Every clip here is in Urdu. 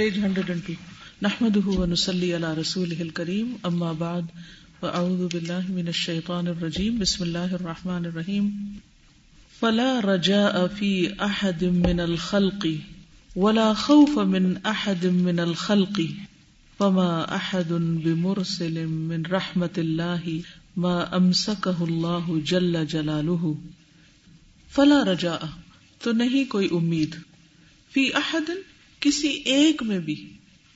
Page hundred and to. نحمد ونسلی علی رسول الکریم، اما بعد واعوذ باللہ من الشیطان الرجیم، بسم اللہ الرحمن الرحیم۔ فلا رجاء في احد من الخلق ولا خوف من احد من الخلق، فما احد بمرسل من رحمت اللہ ما امسکه اللہ جل جلالہ۔ فلا رجاء، تو نہیں کوئی امید۔ فی احد کسی ایک میں بھی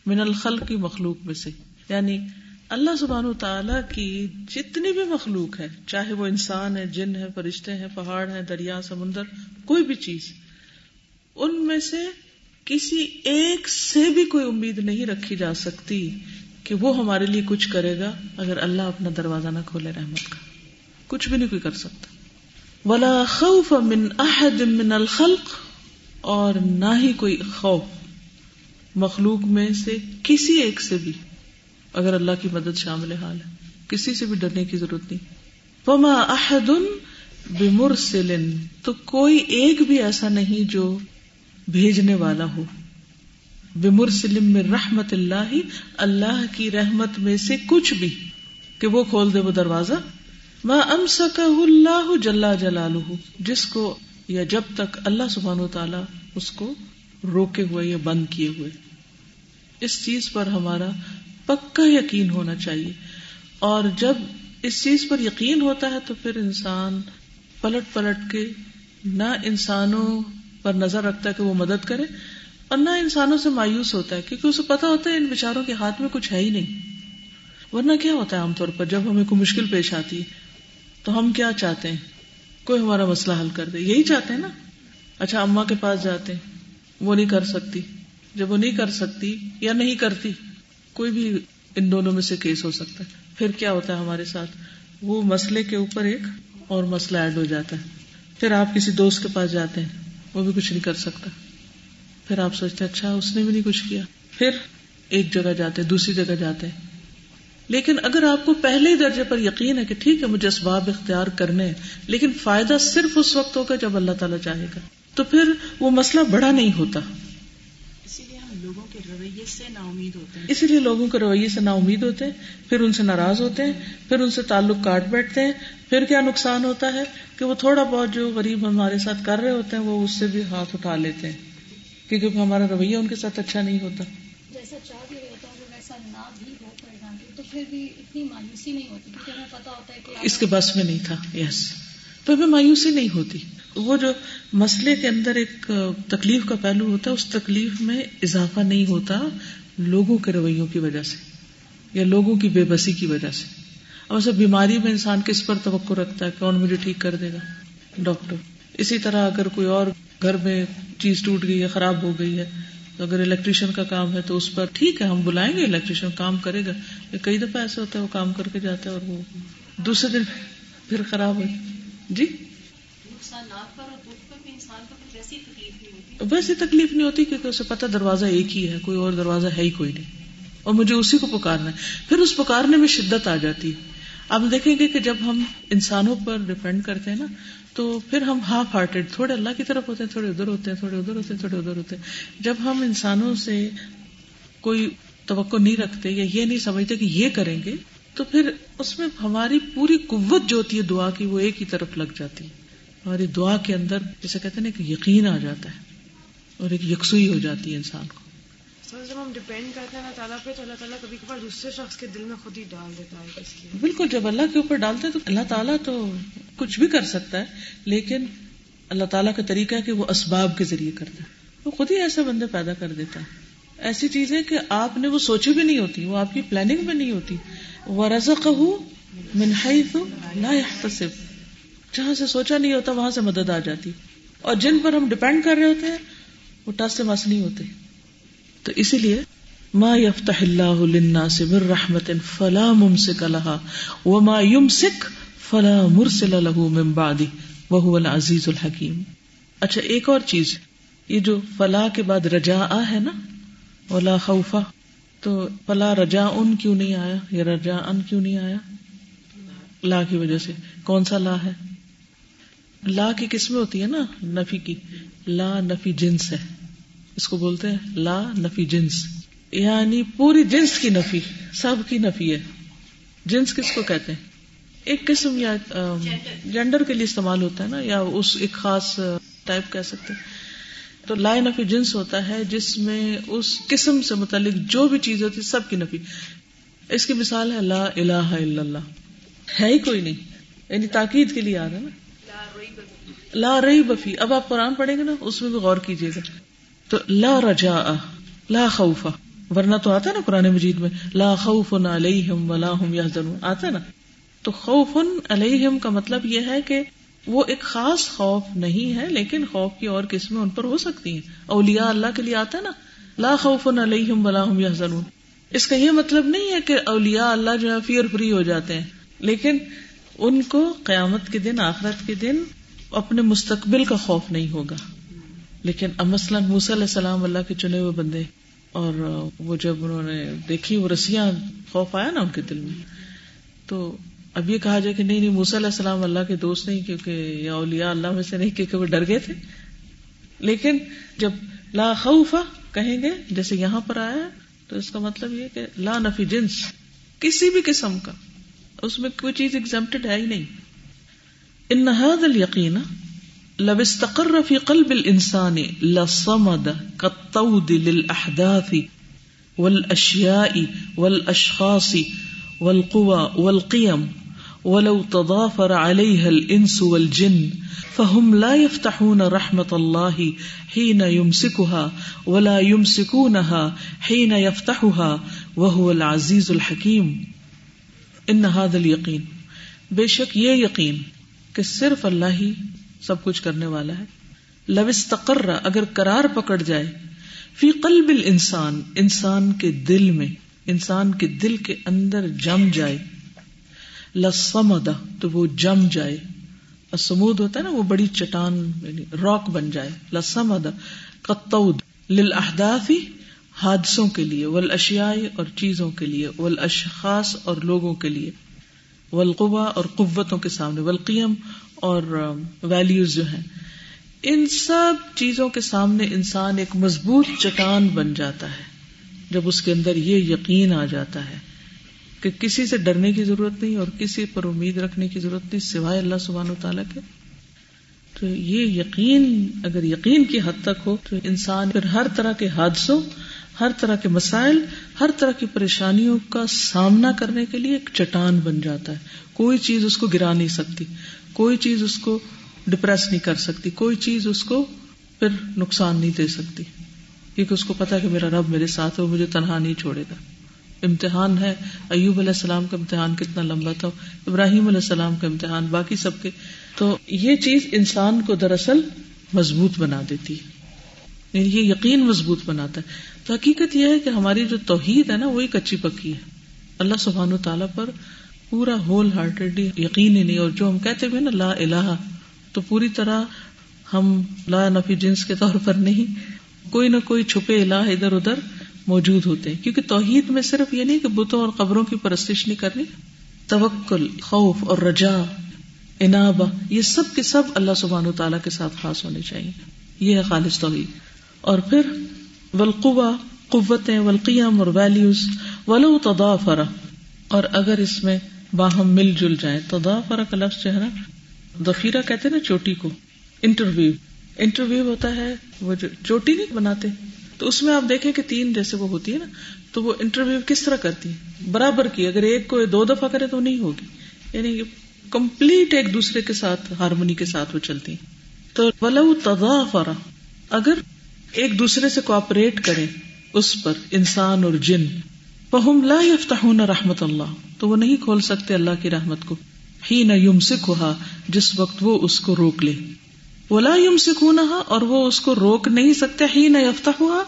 من الخل کی مخلوق میں سے یعنی اللہ سبحان تعالی کی جتنی بھی مخلوق ہے، چاہے وہ انسان ہے، جن ہے، فرشتے ہیں، پہاڑ ہیں، دریا، سمندر، کوئی بھی چیز، ان میں سے کسی ایک سے بھی کوئی امید نہیں رکھی جا سکتی کہ وہ ہمارے لیے کچھ کرے گا اگر اللہ اپنا دروازہ نہ کھولے رحمت کا۔ کچھ بھی نہیں کوئی کر سکتا۔ ولا خوف من احد من الخلق اور نہ ہی کوئی خوف۔ مخلوق میں سے کسی ایک سے بھی اگر اللہ کی مدد شامل حال ہے، کسی سے بھی ڈرنے کی ضرورت نہیں۔ فما احد بمرسل، تو کوئی ایک بھی ایسا نہیں جو بھیجنے والا ہو۔ بمرسلم میں رحمت اللہ اللہ کی رحمت میں سے کچھ بھی، کہ وہ کھول دے وہ دروازہ۔ میں ام اللہ جلا جلالہ جس کو یا جب تک اللہ سبحان و تعالی اس کو روکے ہوئے یا بند کیے ہوئے۔ اس چیز پر ہمارا پکا یقین ہونا چاہیے۔ اور جب اس چیز پر یقین ہوتا ہے تو پھر انسان پلٹ پلٹ کے نہ انسانوں پر نظر رکھتا ہے کہ وہ مدد کرے اور نہ انسانوں سے مایوس ہوتا ہے، کیونکہ اسے پتا ہوتا ہے ان بچاروں کے ہاتھ میں کچھ ہے ہی نہیں۔ ورنہ کیا ہوتا ہے عام طور پر، جب ہمیں کوئی مشکل پیش آتی ہے، تو ہم کیا چاہتے ہیں؟ کوئی ہمارا مسئلہ حل کر دے۔ یہی چاہتے ہیں نا؟ اچھا اما کے پاس جاتے ہیں۔ وہ نہیں کر سکتی۔ جب وہ نہیں کر سکتی یا نہیں کرتی، کوئی بھی ان دونوں میں سے کیس ہو سکتا ہے۔ پھر کیا ہوتا ہے ہمارے ساتھ؟ وہ مسئلے کے اوپر ایک اور مسئلہ ایڈ ہو جاتا ہے۔ پھر آپ کسی دوست کے پاس جاتے ہیں، وہ بھی کچھ نہیں کر سکتا۔ پھر آپ سوچتے اچھا اس نے بھی نہیں کچھ کیا۔ پھر ایک جگہ جاتے دوسری جگہ جاتے ہیں۔ لیکن اگر آپ کو پہلے درجے پر یقین ہے کہ ٹھیک ہے، مجھے اسباب اختیار کرنے لیکن فائدہ صرف اس وقت ہوگا جب اللہ تعالیٰ چاہے گا۔ تو پھر وہ مسئلہ بڑا نہیں ہوتا۔ اسی لیے ہم لوگوں کے رویے سے نا امید ہوتے ہیں۔ اسی لیے لوگوں کے رویے سے نا امید ہوتے ہیں پھر ان سے ناراض ہوتے ہیں پھر ان سے تعلق کاٹ بیٹھتے ہیں۔ پھر کیا نقصان ہوتا ہے کہ وہ تھوڑا بہت جو غریب ہمارے ساتھ کر رہے ہوتے ہیں وہ اس سے بھی ہاتھ اٹھا لیتے ہیں۔ کیونکہ ہمارا رویہ ان کے ساتھ اچھا نہیں ہوتا۔ جیسا چاہ بھی رہتا ہوں ویسا نہ بھی ہو تو پھر بھی اتنی مایوسی نہیں ہوتی کیونکہ ہمیں پتا ہوتا ہے کہ اس کے بس میں نہیں تھا۔ یس پھر بھی مایوسی نہیں ہوتی۔ وہ جو مسئلے کے اندر ایک تکلیف کا پہلو ہوتا ہے، اس تکلیف میں اضافہ نہیں ہوتا لوگوں کے رویوں کی وجہ سے یا لوگوں کی بے بسی کی وجہ سے۔ اور سب بیماری میں انسان کس پر توقع رکھتا ہے کون مجھے ٹھیک کر دے گا؟ ڈاکٹر۔ اسی طرح اگر کوئی اور گھر میں چیز ٹوٹ گئی ہے، خراب ہو گئی ہے، تو اگر الیکٹریشین کا کام ہے تو اس پر ٹھیک ہے، ہم بلائیں گے الیکٹریشین کام کرے گا۔ کئی دفعہ ایسا ہوتا ہے، وہ کام کر کے جاتا ہے اور وہ دوسرے دن پھر خراب ہو جی؟ ویسی تکلیف نہیں ہوتی کیونکہ اسے پتا دروازہ ایک ہی ہے، کوئی اور دروازہ ہے ہی کوئی نہیں۔ اور مجھے اسی کو پکارنا ہے۔ پھر اس پکارنے میں شدت آ جاتی ہے۔ آپ دیکھیں گے کہ جب ہم انسانوں پر ڈپینڈ کرتے ہیں نا، تو پھر ہم ہاف ہارٹیڈ تھوڑے اللہ کی طرف ہوتے ہیں، تھوڑے ادھر ہوتے ہیں، تھوڑے ادھر ہوتے ہیں، تھوڑے ادھر ہوتے ہیں۔ جب ہم انسانوں سے کوئی توقع نہیں رکھتے یا یہ نہیں سمجھتے کہ یہ کریں گے تو پھر اس میں ہماری پوری قوت جو ہوتی ہے دعا کی وہ ایک ہی طرف لگ جاتی ہے۔ ہماری دعا کے اندر جیسے کہتے ہیں نا ایک یقین آ جاتا ہے اور ایک یکسوئی ہو جاتی ہے انسان کو۔ جب ہم ڈپینڈ کرتے ہیں اللہ تعالیٰ پہ تو اللہ تعالیٰ کبھی کبھار دوسرے شخص کے دل میں خود ہی ڈال دیتا ہے بالکل جب اللہ کے اوپر ڈالتے تو اللہ تعالیٰ تو کچھ بھی کر سکتا ہے لیکن اللہ تعالیٰ کا طریقہ ہے کہ وہ اسباب کے ذریعے کرتا ہے۔ وہ خود ہی ایسے بندے پیدا کر دیتا ہے۔ ایسی چیزیں کہ آپ نے وہ سوچی بھی نہیں ہوتی، وہ آپ کی پلاننگ میں نہیں ہوتی۔ وہ رضا کہ منہائی لا يحتسب۔ جہاں سے سوچا نہیں ہوتا، وہاں سے مدد آ جاتی۔ اور جن پر ہم ڈپینڈ کر رہے ہوتے ہیں، وہ ٹس سے مس نہیں ہوتے۔ تو اسی لیے، ما یفتح اللہ للناس من رحمت فلا ممسک لها، وما يمسک فلا مرسل له من بعد وهو العزیز الحکیم اچھا ایک اور چیز، یہ جو فلا کے بعد رجا ہے نا ولا خوفا تو فلا رجا ان کیوں نہیں آیا؟ یا رجا ان کیوں نہیں آیا؟ لا کی وجہ سے. کون سا لا ہے؟ لا کی قسمیں ہوتی ہے نا نفی کی. لا نفی جنس ہے. اس کو بولتے ہیں لا نفی جنس. یعنی پوری جنس کی نفی سب کی نفی ہے. جنس کس کو کہتے ہیں؟ ایک قسم یا جینڈر کے لیے استعمال ہوتا ہے نا یا اس ایک خاص ٹائپ کہہ سکتے ہیں. تو لا نفی جنس ہوتا ہے جس میں اس قسم سے متعلق جو بھی چیز ہوتی ہے سب کی نفی۔ اس کی مثال ہے لا الہ الا اللہ۔ ہے ہی کوئی نہیں۔ یعنی تاکید کے لیے آ رہا ہے نا۔ لا رہی بفی اب آپ قرآن پڑھیں گے نا، اس میں بھی غور کیجیے گا۔ تو لا رجا لا خوفا ورنہ تو آتا ہے نا قرآن مجید میں، لا خوف علیہم ولا هم يحزنون آتا ہے نا۔ تو خوف علیہم کا مطلب یہ ہے کہ وہ ایک خاص خوف نہیں ہے، لیکن خوف کی اور قسمیں ان پر ہو سکتی ہیں۔ اولیاء اللہ کے لیے آتا ہے نا، لا خوف علیہم ولا هم يحزنون اس کا یہ مطلب نہیں ہے کہ اولیاء اللہ جو ہے فیئر فری ہو جاتے ہیں، لیکن ان کو قیامت کے دن، آخرت کے دن اپنے مستقبل کا خوف نہیں ہوگا۔ لیکن مثلاً موسی علیہ السلام اللہ کے چنے ہوئے بندے، اور وہ جب انہوں نے دیکھی، وہ رسیاں، خوف آیا نا ان کے دل میں۔ تو اب یہ کہا جائے کہ نہیں نہیں، موسی علیہ السلام اللہ کے دوست نہیں، کیونکہ یا اولیاء اللہ میں سے نہیں، کیونکہ وہ ڈر گئے تھے۔ لیکن جب لا خوف کہیں گے، جیسے یہاں پر آیا، تو اس کا مطلب یہ کہ لا نفی جنس، کسی بھی قسم کا، اس میں کوئی چیز ایگزامپٹڈ ہے ہی نہیں۔ ان هذا اليقين لو استقر في قلب الانسان لصمد كالطود للاحداث والاشياء والاشخاص والقوى والقيم ولو تضافر عليها الانس والجن فهم لا يفتحون رحمة الله حين يمسكها ولا يمسكونها حين يفتحها وهو العزيز الحكيم. ان هذا اليقين، بے شک یہ یقین کہ صرف اللہ ہی سب کچھ کرنے والا ہے۔ لو استقر، اگر قرار پکڑ جائے، فی قلب الانسان، انسان کے دل میں، انسان کے دل کے اندر جم جائے۔ لسمد تو وہ جم جائے۔ سمود ہوتا ہے نا، وہ بڑی چٹان یعنی راک بن جائے۔ لسمد قطود للاحداث حادثوں کے لیے ول اور چیزوں کے لیے ول اشخاص اور لوگوں کے لیے۔ ولقوا اور قوتوں کے سامنے ولقیم اور ویلیوز جو ہیں۔ ان سب چیزوں کے سامنے انسان ایک مضبوط چٹان بن جاتا ہے۔ جب اس کے اندر یہ یقین آ جاتا ہے۔ کہ کسی سے ڈرنے کی ضرورت نہیں اور کسی پر امید رکھنے کی ضرورت نہیں سوائے اللہ سبحان و تعالیٰ کے۔ تو یہ یقین، اگر یقین کی حد تک ہو، تو انسان پھر ہر طرح کے حادثوں، ہر طرح کے مسائل، ہر طرح کی پریشانیوں کا سامنا کرنے کے لیے ایک چٹان بن جاتا ہے۔ کوئی چیز اس کو گرا نہیں سکتی، کوئی چیز اس کو ڈپریس نہیں کر سکتی، کوئی چیز اس کو پھر نقصان نہیں دے سکتی۔ کیونکہ اس کو پتا کہ میرا رب میرے ساتھ ہے مجھے تنہا نہیں چھوڑے گا۔ امتحان ہے، ایوب علیہ السلام کا امتحان کتنا لمبا تھا، ابراہیم علیہ السلام کا امتحان، باقی سب کے۔ تو یہ چیز انسان کو دراصل مضبوط بنا دیتی ہے۔ یعنی یہ یقین مضبوط بناتا ہے۔ تو حقیقت یہ ہے کہ ہماری جو توحید ہے نا وہی کچی پکی ہے۔ اللہ سبحان و تعالیٰ پر پورا ہول ہارٹیڈلی یقین ہی نہیں، اور جو ہم کہتے ہوئے نا، لا الہ، تو پوری طرح ہم لا نفی جنس کے طور پر نہیں۔ کوئی نہ کوئی چھپے الہ ادھر ادھر موجود ہوتے ہیں۔ کیونکہ توحید میں صرف یہ نہیں کہ بتوں اور قبروں کی پرستش نہیں کرنی، توکل، خوف اور رجا انابا یہ سب کے سب اللہ سبحان و تعالیٰ کے ساتھ خاص ہونے چاہیے۔ یہ ہے خالص توحید۔ اور پھر ولقوا قوتیں ولقیم اور ویلوز ولو تدافر اور اگر اس میں باہم مل جل جائیں تدافر کا لفظ جو ہے نا ذخیرہ کہتے نا چوٹی کو انٹرویو انٹرویو ہوتا ہے، وہ جو چوٹی نہیں بناتے تو اس میں آپ دیکھیں کہ تین جیسے وہ ہوتی ہے نا، تو وہ انٹرویو کس طرح کرتی ہے؟ برابر کی، اگر ایک کو دو دفعہ کرے تو نہیں ہوگی۔ یعنی کمپلیٹ ایک دوسرے کے ساتھ ہارمونی کے ساتھ وہ چلتی تو ولو تدافر اگر ایک دوسرے سے کوپریٹ کرے اس پر، انسان اور جن، فہم لا یفتحون رحمت اللہ۔ تو وہ نہیں کھول سکتے اللہ کی رحمت کو۔ ہی نہ یم جس وقت وہ اس کو روک لے۔ وہ لا یم سکھونا اور وہ اس کو روک نہیں سکتے ہی نہ یفتہ ہوا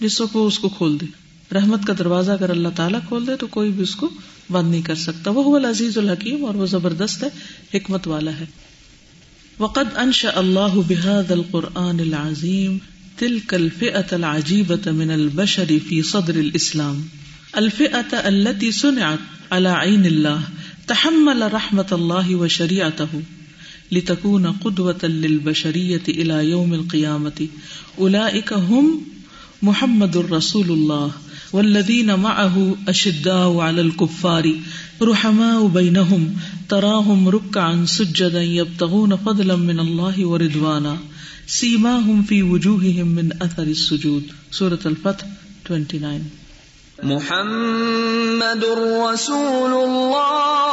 جس وقت وہ اس کو کھول دے۔ رحمت کا دروازہ اگر اللہ تعالیٰ کھول دے، تو کوئی بھی اس کو بند نہیں کر سکتا۔ وہ عزیز الحکیم، اور وہ زبردست ہے، حکمت والا ہے۔ وقد انشا اللہ بحاد القرآن العظیم تلك الفئة العجيبة من البشر في صدر الإسلام الفئة التي صنعت على عين الله تحمل رحمة الله وشريعته لتكون قدوة للبشرية إلى يوم القيامة. أولئك هم محمد الرسول اللہ والذین معه اشداء على الكفار. رحماء بینہم تراہم رکعا سجدا یبتغون فضلا من اللہ ورضوانا. سیماہم فی وجوہہم من اثر السجود. سورة الفتح 29 محمد رسول الله.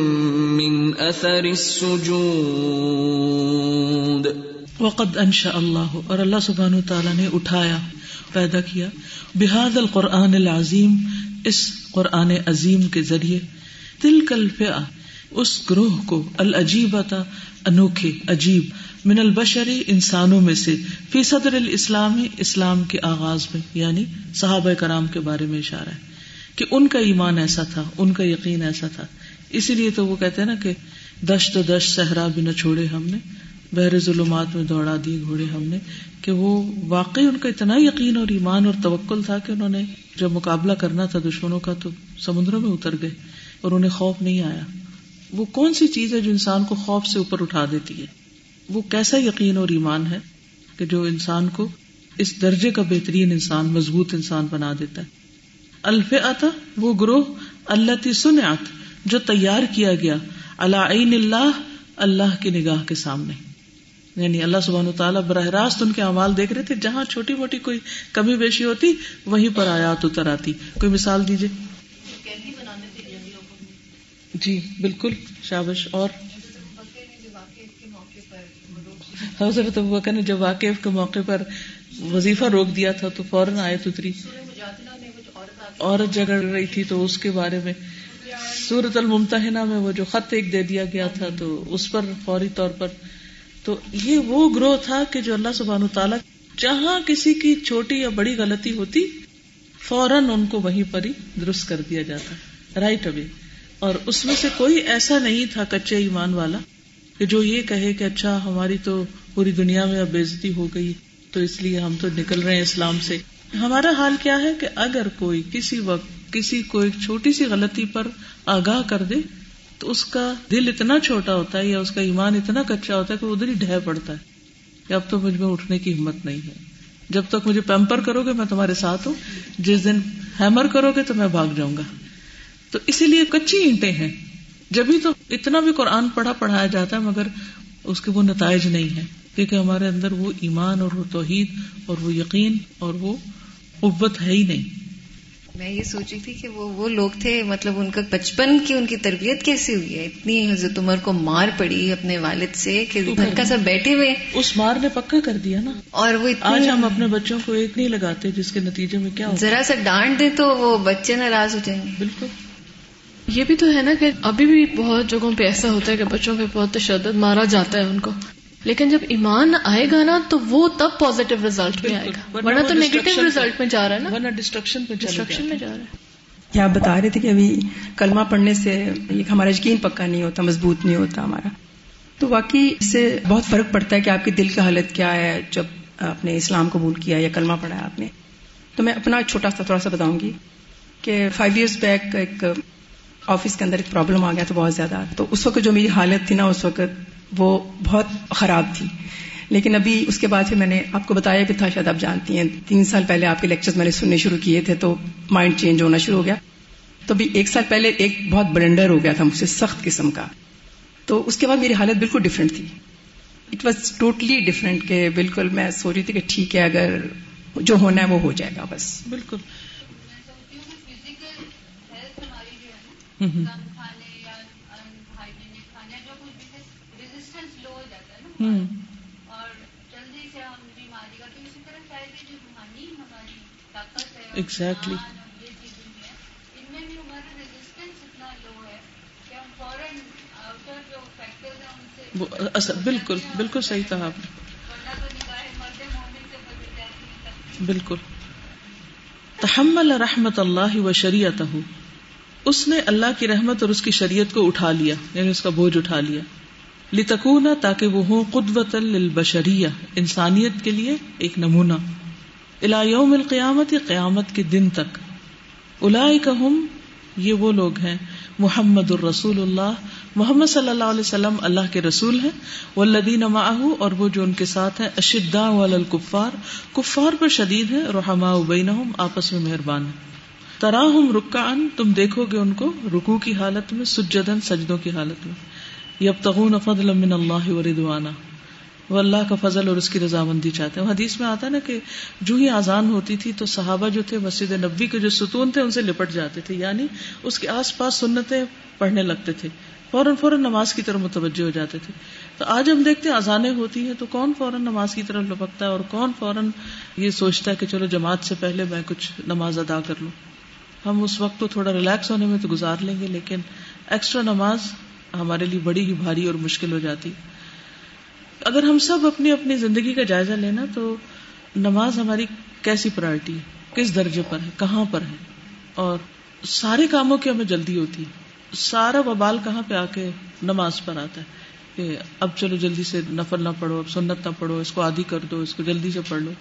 اثر السجود وقد انشاء اللہ اور اللہ سبحانہ تعالیٰ نے اٹھایا، پیدا کیا۔ بحاد القرآن العظیم اس قرآن عظیم کے ذریعے۔ تل کل اس گروہ کو العجیبتا انوکھے، عجیب، من البشری انسانوں میں سے، فی صدر الاسلامی اسلام کے آغاز میں یعنی صحابہ کرام کے بارے میں اشارہ ہے۔ کہ ان کا ایمان ایسا تھا، ان کا یقین ایسا تھا۔ اسی لیے تو وہ کہتے ہیں نا کہ دشت دشت صحرا بھی نہ چھوڑے ہم نے، بحر ظلمات میں دوڑا دی گھوڑے ہم نے، کہ وہ واقعی ان کا اتنا یقین اور ایمان اور توکل تھا کہ انہوں نے جب مقابلہ کرنا تھا دشمنوں کا تو سمندروں میں اتر گئے اور انہیں خوف نہیں آیا۔ وہ کون سی چیز ہے جو انسان کو خوف سے اوپر اٹھا دیتی ہے؟ وہ کیسا یقین اور ایمان ہے کہ جو انسان کو اس درجے کا بہترین انسان، مضبوط انسان بنا دیتا ہے؟ الف وہ گروہ اللہ تی سنت جو تیار کیا گیا اللہ عین اللہ اللہ کی نگاہ کے سامنے۔ یعنی اللہ سبحان تعالیٰ براہ راست ان کے اعمال دیکھ رہے تھے جہاں چھوٹی موٹی کوئی کمی بیشی ہوتی وہیں پر آیات اتر آتی۔ کوئی مثال دیجیے جی بالکل۔ شابش اور؟ حضرت بکر نے جب واقف کے موقع پر وظیفہ روک دیا تھا تو فوراً آیت اتری۔ عورت جگڑ رہی تھی تو اس کے بارے میں سورت الممتحنہ میں وہ جو خط ایک دے دیا گیا تھا تو اس پر فوری طور پر تو یہ وہ گروہ تھا کہ جو اللہ سبحان تعالیٰ جہاں کسی کی چھوٹی یا بڑی غلطی ہوتی، فوراً ان کو وہیں پر ہی درست کر دیا جاتا رائٹ ابھی اور اس میں سے کوئی ایسا نہیں تھا کچے ایمان والا کہ جو یہ کہے کہ اچھا ہماری تو پوری دنیا میں اب بےزتی ہو گئی، تو اس لیے ہم تو نکل رہے ہیں اسلام سے۔ ہمارا حال کیا ہے کہ اگر کوئی کسی وقت کسی کو ایک چھوٹی سی غلطی پر آگاہ کر دے تو اس کا دل اتنا چھوٹا ہوتا ہے یا اس کا ایمان اتنا کچا ہوتا ہے کہ ادھر ہی ڈہ پڑتا ہے کہ اب تو مجھ میں اٹھنے کی ہمت نہیں ہے۔ جب تک مجھے پیمپر کرو گے میں تمہارے ساتھ ہوں۔ جس دن ہیمر کرو گے تو میں بھاگ جاؤں گا۔ تو اسی لیے کچی اینٹیں ہیں۔ جبھی تو اتنا بھی قرآن پڑھا پڑھایا جاتا ہے، مگر اس کے وہ نتائج نہیں ہے کیونکہ ہمارے اندر وہ ایمان اور وہ توحید اور وہ یقین اور وہ قوت ہے ہی نہیں۔ میں یہ سوچی تھی کہ وہ وہ لوگ تھے مطلب ان کا بچپن کی ان کی تربیت کیسی ہوئی ہے؟ اتنی حضرت عمر کو مار پڑی اپنے والد سے کہ کا سب بیٹھے ہوئے۔ اس مار نے پکا کر دیا نا۔ اور وہ آج ہم اپنے بچوں کو ایک نہیں لگاتے جس کے نتیجے میں کیا ذرا سا ڈانٹ دے تو وہ بچے ناراض ہو جائیں گے۔ بالکل۔ یہ بھی تو ہے نا کہ ابھی بھی بہت جگہوں پہ ایسا ہوتا ہے کہ بچوں پہ بہت تشدد مارا جاتا ہے ان کو۔ لیکن جب ایمان آئے گا نا تو وہ تب پوزیٹو ریزلٹ میں آئے گا. ورنہ تو نیگیٹو ریزلٹ میں جا رہا ہے نا. ڈسٹرکشن ڈسٹرکشن میں جا رہا ہے. یا آپ بتا رہے تھے کہ ابھی کلمہ پڑھنے سے ہمارا یقین پکا نہیں ہوتا مضبوط نہیں ہوتا ہمارا. تو واقعی اس سے بہت فرق پڑتا ہے کہ آپ کے دل کا حالت کیا ہے جب آپ نے اسلام قبول کیا یا کلمہ پڑھا ہے آپ نے. تو میں اپنا چھوٹا سا تھوڑا سا بتاؤں گی کہ فائیو ایئرس بیک ایک آفس کے اندر ایک پرابلم آ گیا تھا بہت زیادہ. تو اس وقت جو میری حالت تھی نا اس وقت وہ بہت خراب تھی۔ لیکن ابھی اس کے بعد پھر میں نے آپ کو بتایا بھی تھا شاید آپ جانتی ہیں تین سال پہلے آپ کے لیکچر میں نے سننے شروع کیے تھے تو مائنڈ چینج ہونا شروع ہو گیا۔ تو ابھی ایک سال پہلے ایک بہت بلنڈر ہو گیا تھا مجھ سے سخت قسم کا۔ تو اس کے بعد میری حالت بالکل ڈفرینٹ تھی۔ اٹ واز ٹوٹلی ڈفرینٹ کہ بالکل میں سوچ رہی تھی کہ ٹھیک ہے اگر جو ہونا ہے وہ ہو جائے گا بس۔ بالکل۔ اور جلدی سے ہم بیماری کا تو اسی طرح شاید جو روحانی ہماری طاقت ہے ایگزیکٹلی یہ چیزیں ہیں ان میں بھی ہمارا ریزسٹینس اتنا لو ہے کہ ہم فوراً آؤٹر جو فیکٹر ہیں ان سے بالکل بالکل صحیح کہا آپ نے۔ بالکل۔ تحمل رحمت اللہ و شریعت اس نے اللہ کی رحمت اور اس کی شریعت کو اٹھا لیا یعنی اس کا بوجھ اٹھا لیا۔ لتکون تاکہ وہ ہوں قدوت للبشریہ، انسانیت کے لیے ایک نمونہ۔ الا یوم القیامت، قیامت کے دن تک۔ الاحم یہ وہ لوگ ہیں، محمد الرسول اللہ۔ محمد صلی اللہ علیہ وسلم اللہ کے رسول ہیں۔ والذین معه اور وہ جو ان کے ساتھ ہیں، اشداء علی الکفار۔ کفار پر شدید ہے رحماء بینہم، آپس میں مہربان ہیں۔ تراہم رکعن تم دیکھو گے ان کو رکوع کی حالت میں سجدن سجدوں کی حالت میں۔ یبتغون فضلا من اللہ ورضوانا وہ اللہ کا فضل اور اس کی رضامندی چاہتے ہیں۔ حدیث میں آتا ہے نا کہ جو ہی آزان ہوتی تھی تو صحابہ جو تھے، مسجد نبی کے جو ستون تھے، ان سے لپٹ جاتے تھے۔ یعنی اس کے آس پاس سنتیں پڑھنے لگتے تھے۔ فوراً فوراً نماز کی طرف متوجہ ہو جاتے تھے۔ تو آج ہم دیکھتے ہیں اذانیں ہوتی ہیں تو کون فوراً نماز کی طرف لپکتا ہے اور کون فوراً یہ سوچتا ہے کہ چلو جماعت سے پہلے میں کچھ نماز ادا کر لوں۔ ہم اس وقت تو تھوڑا ریلیکس ہونے میں تو گزار لیں گے، لیکن ایکسٹرا نماز ہمارے لیے بڑی ہی بھاری اور مشکل ہو جاتی۔ اگر ہم سب اپنی اپنی زندگی کا جائزہ لینا تو نماز ہماری کیسی پرائرٹی ہے؟ کس درجے پر ہے؟ کہاں پر ہے؟ اور سارے کاموں کی ہمیں جلدی ہوتی ہے۔ سارا وبال کہاں پہ آ کے نماز پر آتا ہے؟ کہ اب چلو جلدی سے نفل نہ پڑھو، اب سنت نہ پڑھو، اس کو عادی کر دو، اس کو جلدی سے پڑھ لو۔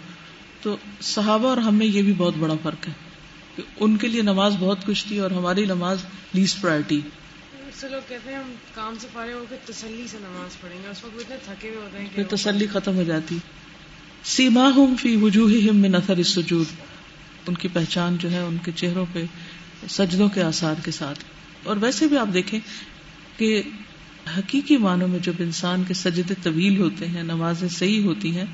تو صحابہ اور ہم میں یہ بھی بہت بڑا فرق ہے کہ ان کے لیے نماز بہت کچھ تھی اور ہماری نماز لیسٹ پرائرٹی سے لوگ کہتے ہیں ہم کام سے فارغ ہو کے تسلی سے نماز پڑھیں گے۔ اس وقت اتنے تھکے ہوئے ہوتے ہیں پھر تسلی ختم ہو جاتی۔ سیما ہوں فی وجوہ میں نثر السجود۔ ان کی پہچان جو ہے ان کے چہروں پہ سجدوں کے آثار کے ساتھ۔ اور ویسے بھی آپ دیکھیں کہ حقیقی معنوں میں جب انسان کے سجدے طویل ہوتے ہیں نمازیں صحیح ہوتی ہیں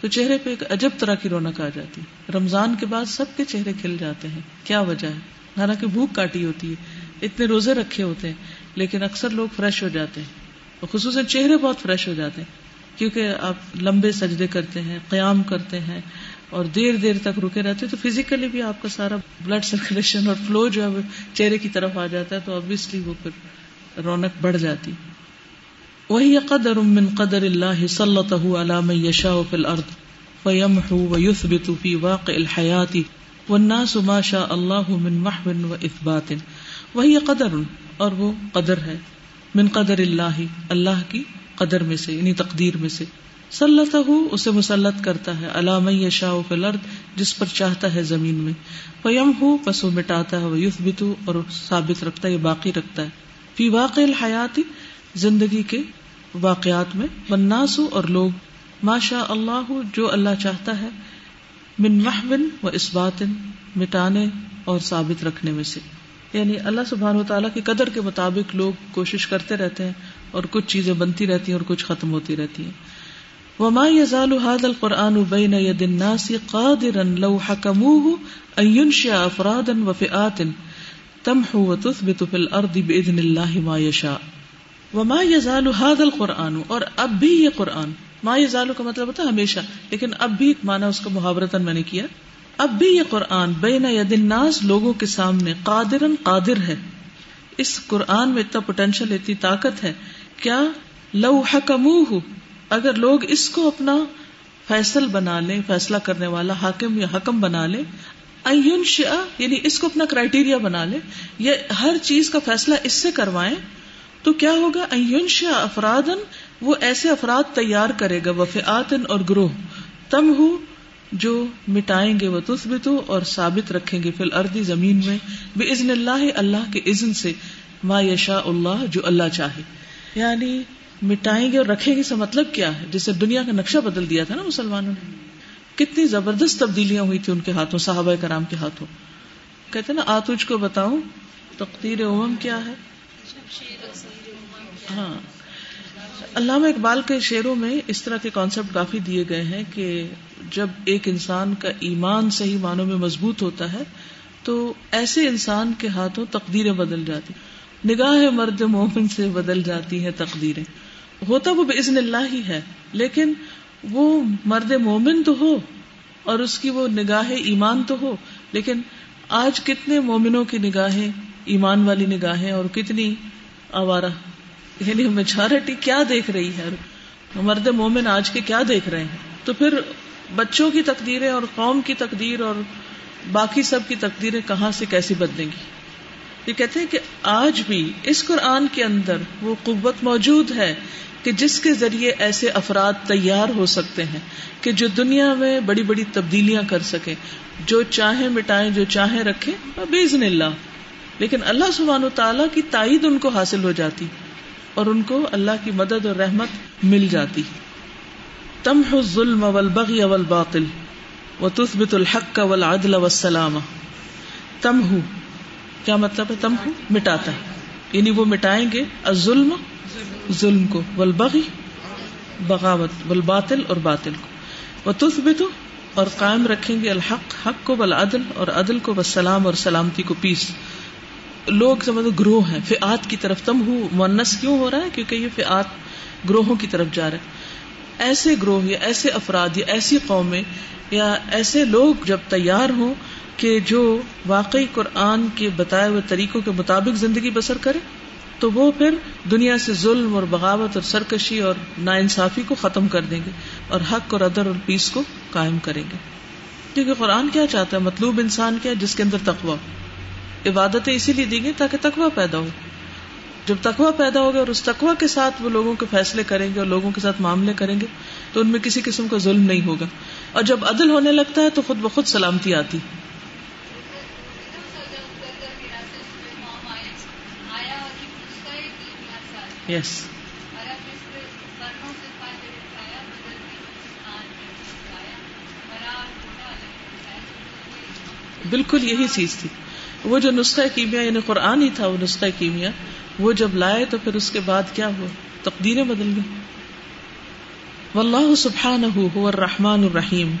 تو چہرے پہ ایک عجب طرح کی رونق آ جاتی۔ رمضان کے بعد سب کے چہرے کھل جاتے ہیں۔ کیا وجہ ہے؟ حالانکہ بھوک کاٹی ہوتی ہے اتنے روزے رکھے ہوتے ہیں۔ لیکن اکثر لوگ فریش ہو جاتے ہیں خصوصاً چہرے بہت فریش ہو جاتے ہیں کیونکہ آپ لمبے سجدے کرتے ہیں، قیام کرتے ہیں اور دیر دیر تک رکے رہتے ہیں تو فزیکلی بھی آپ کا سارا بلڈ سرکولیشن اور فلو جو ہے چہرے کی طرف آ جاتا ہے تو ابویسلی وہ پھر رونق بڑھ جاتی وہی قدر من قدر اللہ صلی علام یشا فی الارض فیمحو ویثبت فی واقع الحیات والناس ما شاء اللہ من محو و اثبات وہی قدر اور وہ قدر ہے، من قدر اللہ اللہ کی قدر میں سے یعنی تقدیر میں سے۔ سلطہ اسے مسلط کرتا ہے۔ علام شاہ فلرد جس پر چاہتا ہے زمین میں۔ فیم ہو پسو مٹاتا ہے وہ یوف بتو اور ثابت رکھتا ہے باقی رکھتا ہے۔ فی واقع الحیاتی، زندگی کے واقعات میں۔ بناسو اور لوگ۔ ماشا اللہ، جو اللہ چاہتا ہے، من محبن و اسباتن مٹانے اور ثابت رکھنے میں سے۔ یعنی اللہ سبحان و تعالیٰ کی قدر کے مطابق لوگ کوشش کرتے رہتے ہیں اور کچھ چیزیں بنتی رہتی ہیں اور کچھ ختم ہوتی رہتی ہیں۔ وما يزال هذا القرآن بين يد الناس قادرا لو حكموه أن ينشئ أفرادا وفئات تمحو وتثبت في الأرض بإذن الله ما يشاء۔ وما يزال هذا القرآن اور اب بھی یہ قرآن، ما يزال کا مطلب ہوتا ہے ہمیشہ، لیکن اب بھی مانا اس کا محاورتن میں نے کیا۔ اب بھی یہ قرآن بین ید الناس لوگوں کے سامنے قادرن قادر ہے۔ اس قرآن میں اتنا پوٹینشیل اتنی طاقت ہے۔ کیا لو حکموہ؟ اگر لوگ اس کو اپنا فیصل بنا لیں، فیصلہ کرنے والا، حاکم یا حکم بنا لے این شا یعنی اس کو اپنا کرائٹیریا بنا لے یا ہر چیز کا فیصلہ اس سے کروائیں، تو کیا ہوگا؟ این شا افرادن وہ ایسے افراد تیار کرے گا وفعاتن اور گروہ۔ تم ہو جو مٹائیں گے وہ تثبتو اور ثابت رکھیں گے فی اردی زمین میں بے عزن اللہ اللہ کے عزن سے ما یشا اللہ جو اللہ چاہے۔ یعنی مٹائیں گے اور رکھیں گے سے مطلب کیا ہے؟ جسے دنیا کا نقشہ بدل دیا تھا نا مسلمانوں نے۔ کتنی زبردست تبدیلیاں ہوئی تھی ان کے ہاتھوں صحابہ کرام کے ہاتھوں۔ کہتے نا آتوج کو بتاؤں تقدیر امم کیا ہے؟ ہاں۔ علامہ اقبال کے شعروں میں اس طرح کے کانسیپٹ کافی دیے گئے ہیں کہ جب ایک انسان کا ایمان صحیح معنوں میں مضبوط ہوتا ہے، تو ایسے انسان کے ہاتھوں تقدیریں بدل جاتی نگاہ مرد مومن سے بدل جاتی ہیں تقدیریں۔ ہوتا وہ بزن اللہ ہی ہے، لیکن وہ مرد مومن تو ہو اور اس کی وہ نگاہ ایمان تو ہو۔ لیکن آج کتنے مومنوں کی نگاہیں، ایمان والی نگاہیں اور کتنی آوارہ یعنی میچورٹی کیا دیکھ رہی ہے؟ مرد مومن آج کے کیا دیکھ رہے ہیں؟ تو پھر بچوں کی تقدیریں اور قوم کی تقدیر اور باقی سب کی تقدیریں کہاں سے کیسی بدلیں گی؟ یہ کہتے ہیں کہ آج بھی اس قرآن کے اندر وہ قوت موجود ہے کہ جس کے ذریعے ایسے افراد تیار ہو سکتے ہیں کہ جو دنیا میں بڑی بڑی تبدیلیاں کر سکیں، جو چاہیں مٹائیں، جو چاہیں رکھیں بزن اللہ۔ لیکن اللہ سبحان و تعالیٰ کی تائید ان کو حاصل ہو جاتی۔ اور ان کو اللہ کی مدد اور رحمت مل جاتی۔ تمح الظلم والبغي والباطل وتثبت الحق والعدل والسلام۔ تمح کیا مطلب ہے تمح مٹاتا ہے۔ یعنی وہ مٹائیں گے۔ الظلم، ظلم کو۔ والبغي بغاوت، والباطل اور باطل کو۔ وتثبت، اور قائم رکھیں گے الحق، حق کو والعدل اور عدل کو والسلام اور سلامتی کو۔ پیس لوگ سمجھو گروہ ہیں فعات کی طرف۔ تم ہو مونس کیوں ہو رہا ہے؟ کیونکہ یہ فعات گروہوں کی طرف جا رہے ہیں ایسے گروہ یا ایسے افراد یا ایسی قومیں یا ایسے لوگ جب تیار ہوں کہ جو واقعی قرآن کے بتائے ہوئے طریقوں کے مطابق زندگی بسر کرے، تو وہ پھر دنیا سے ظلم اور بغاوت اور سرکشی اور نا انصافی کو ختم کر دیں گے اور حق اور ادر اور پیس کو قائم کریں گے۔ کیونکہ قرآن کیا چاہتا ہے؟ مطلوب انسان کیا جس کے اندر تقوا عبادتیں اسی لیے دی گئی تاکہ تقوا پیدا ہو۔ جب تقوا پیدا ہوگا اور اس تقوا کے ساتھ وہ لوگوں کے فیصلے کریں گے اور لوگوں کے ساتھ معاملے کریں گے، تو ان میں کسی قسم کا ظلم نہیں ہوگا۔ اور جب عدل ہونے لگتا ہے تو خود بخود سلامتی آتی۔ یس بالکل یہی چیز تھی۔ وہ جو نسخہ کیمیا یعنی قرآن ہی تھا وہ نسخہ کیمیا، وہ جب لائے تو پھر اس کے بعد کیا ہوا؟ تقدیریں بدل گئی واللہ سبحانہ هو الرحمن الرحیم۔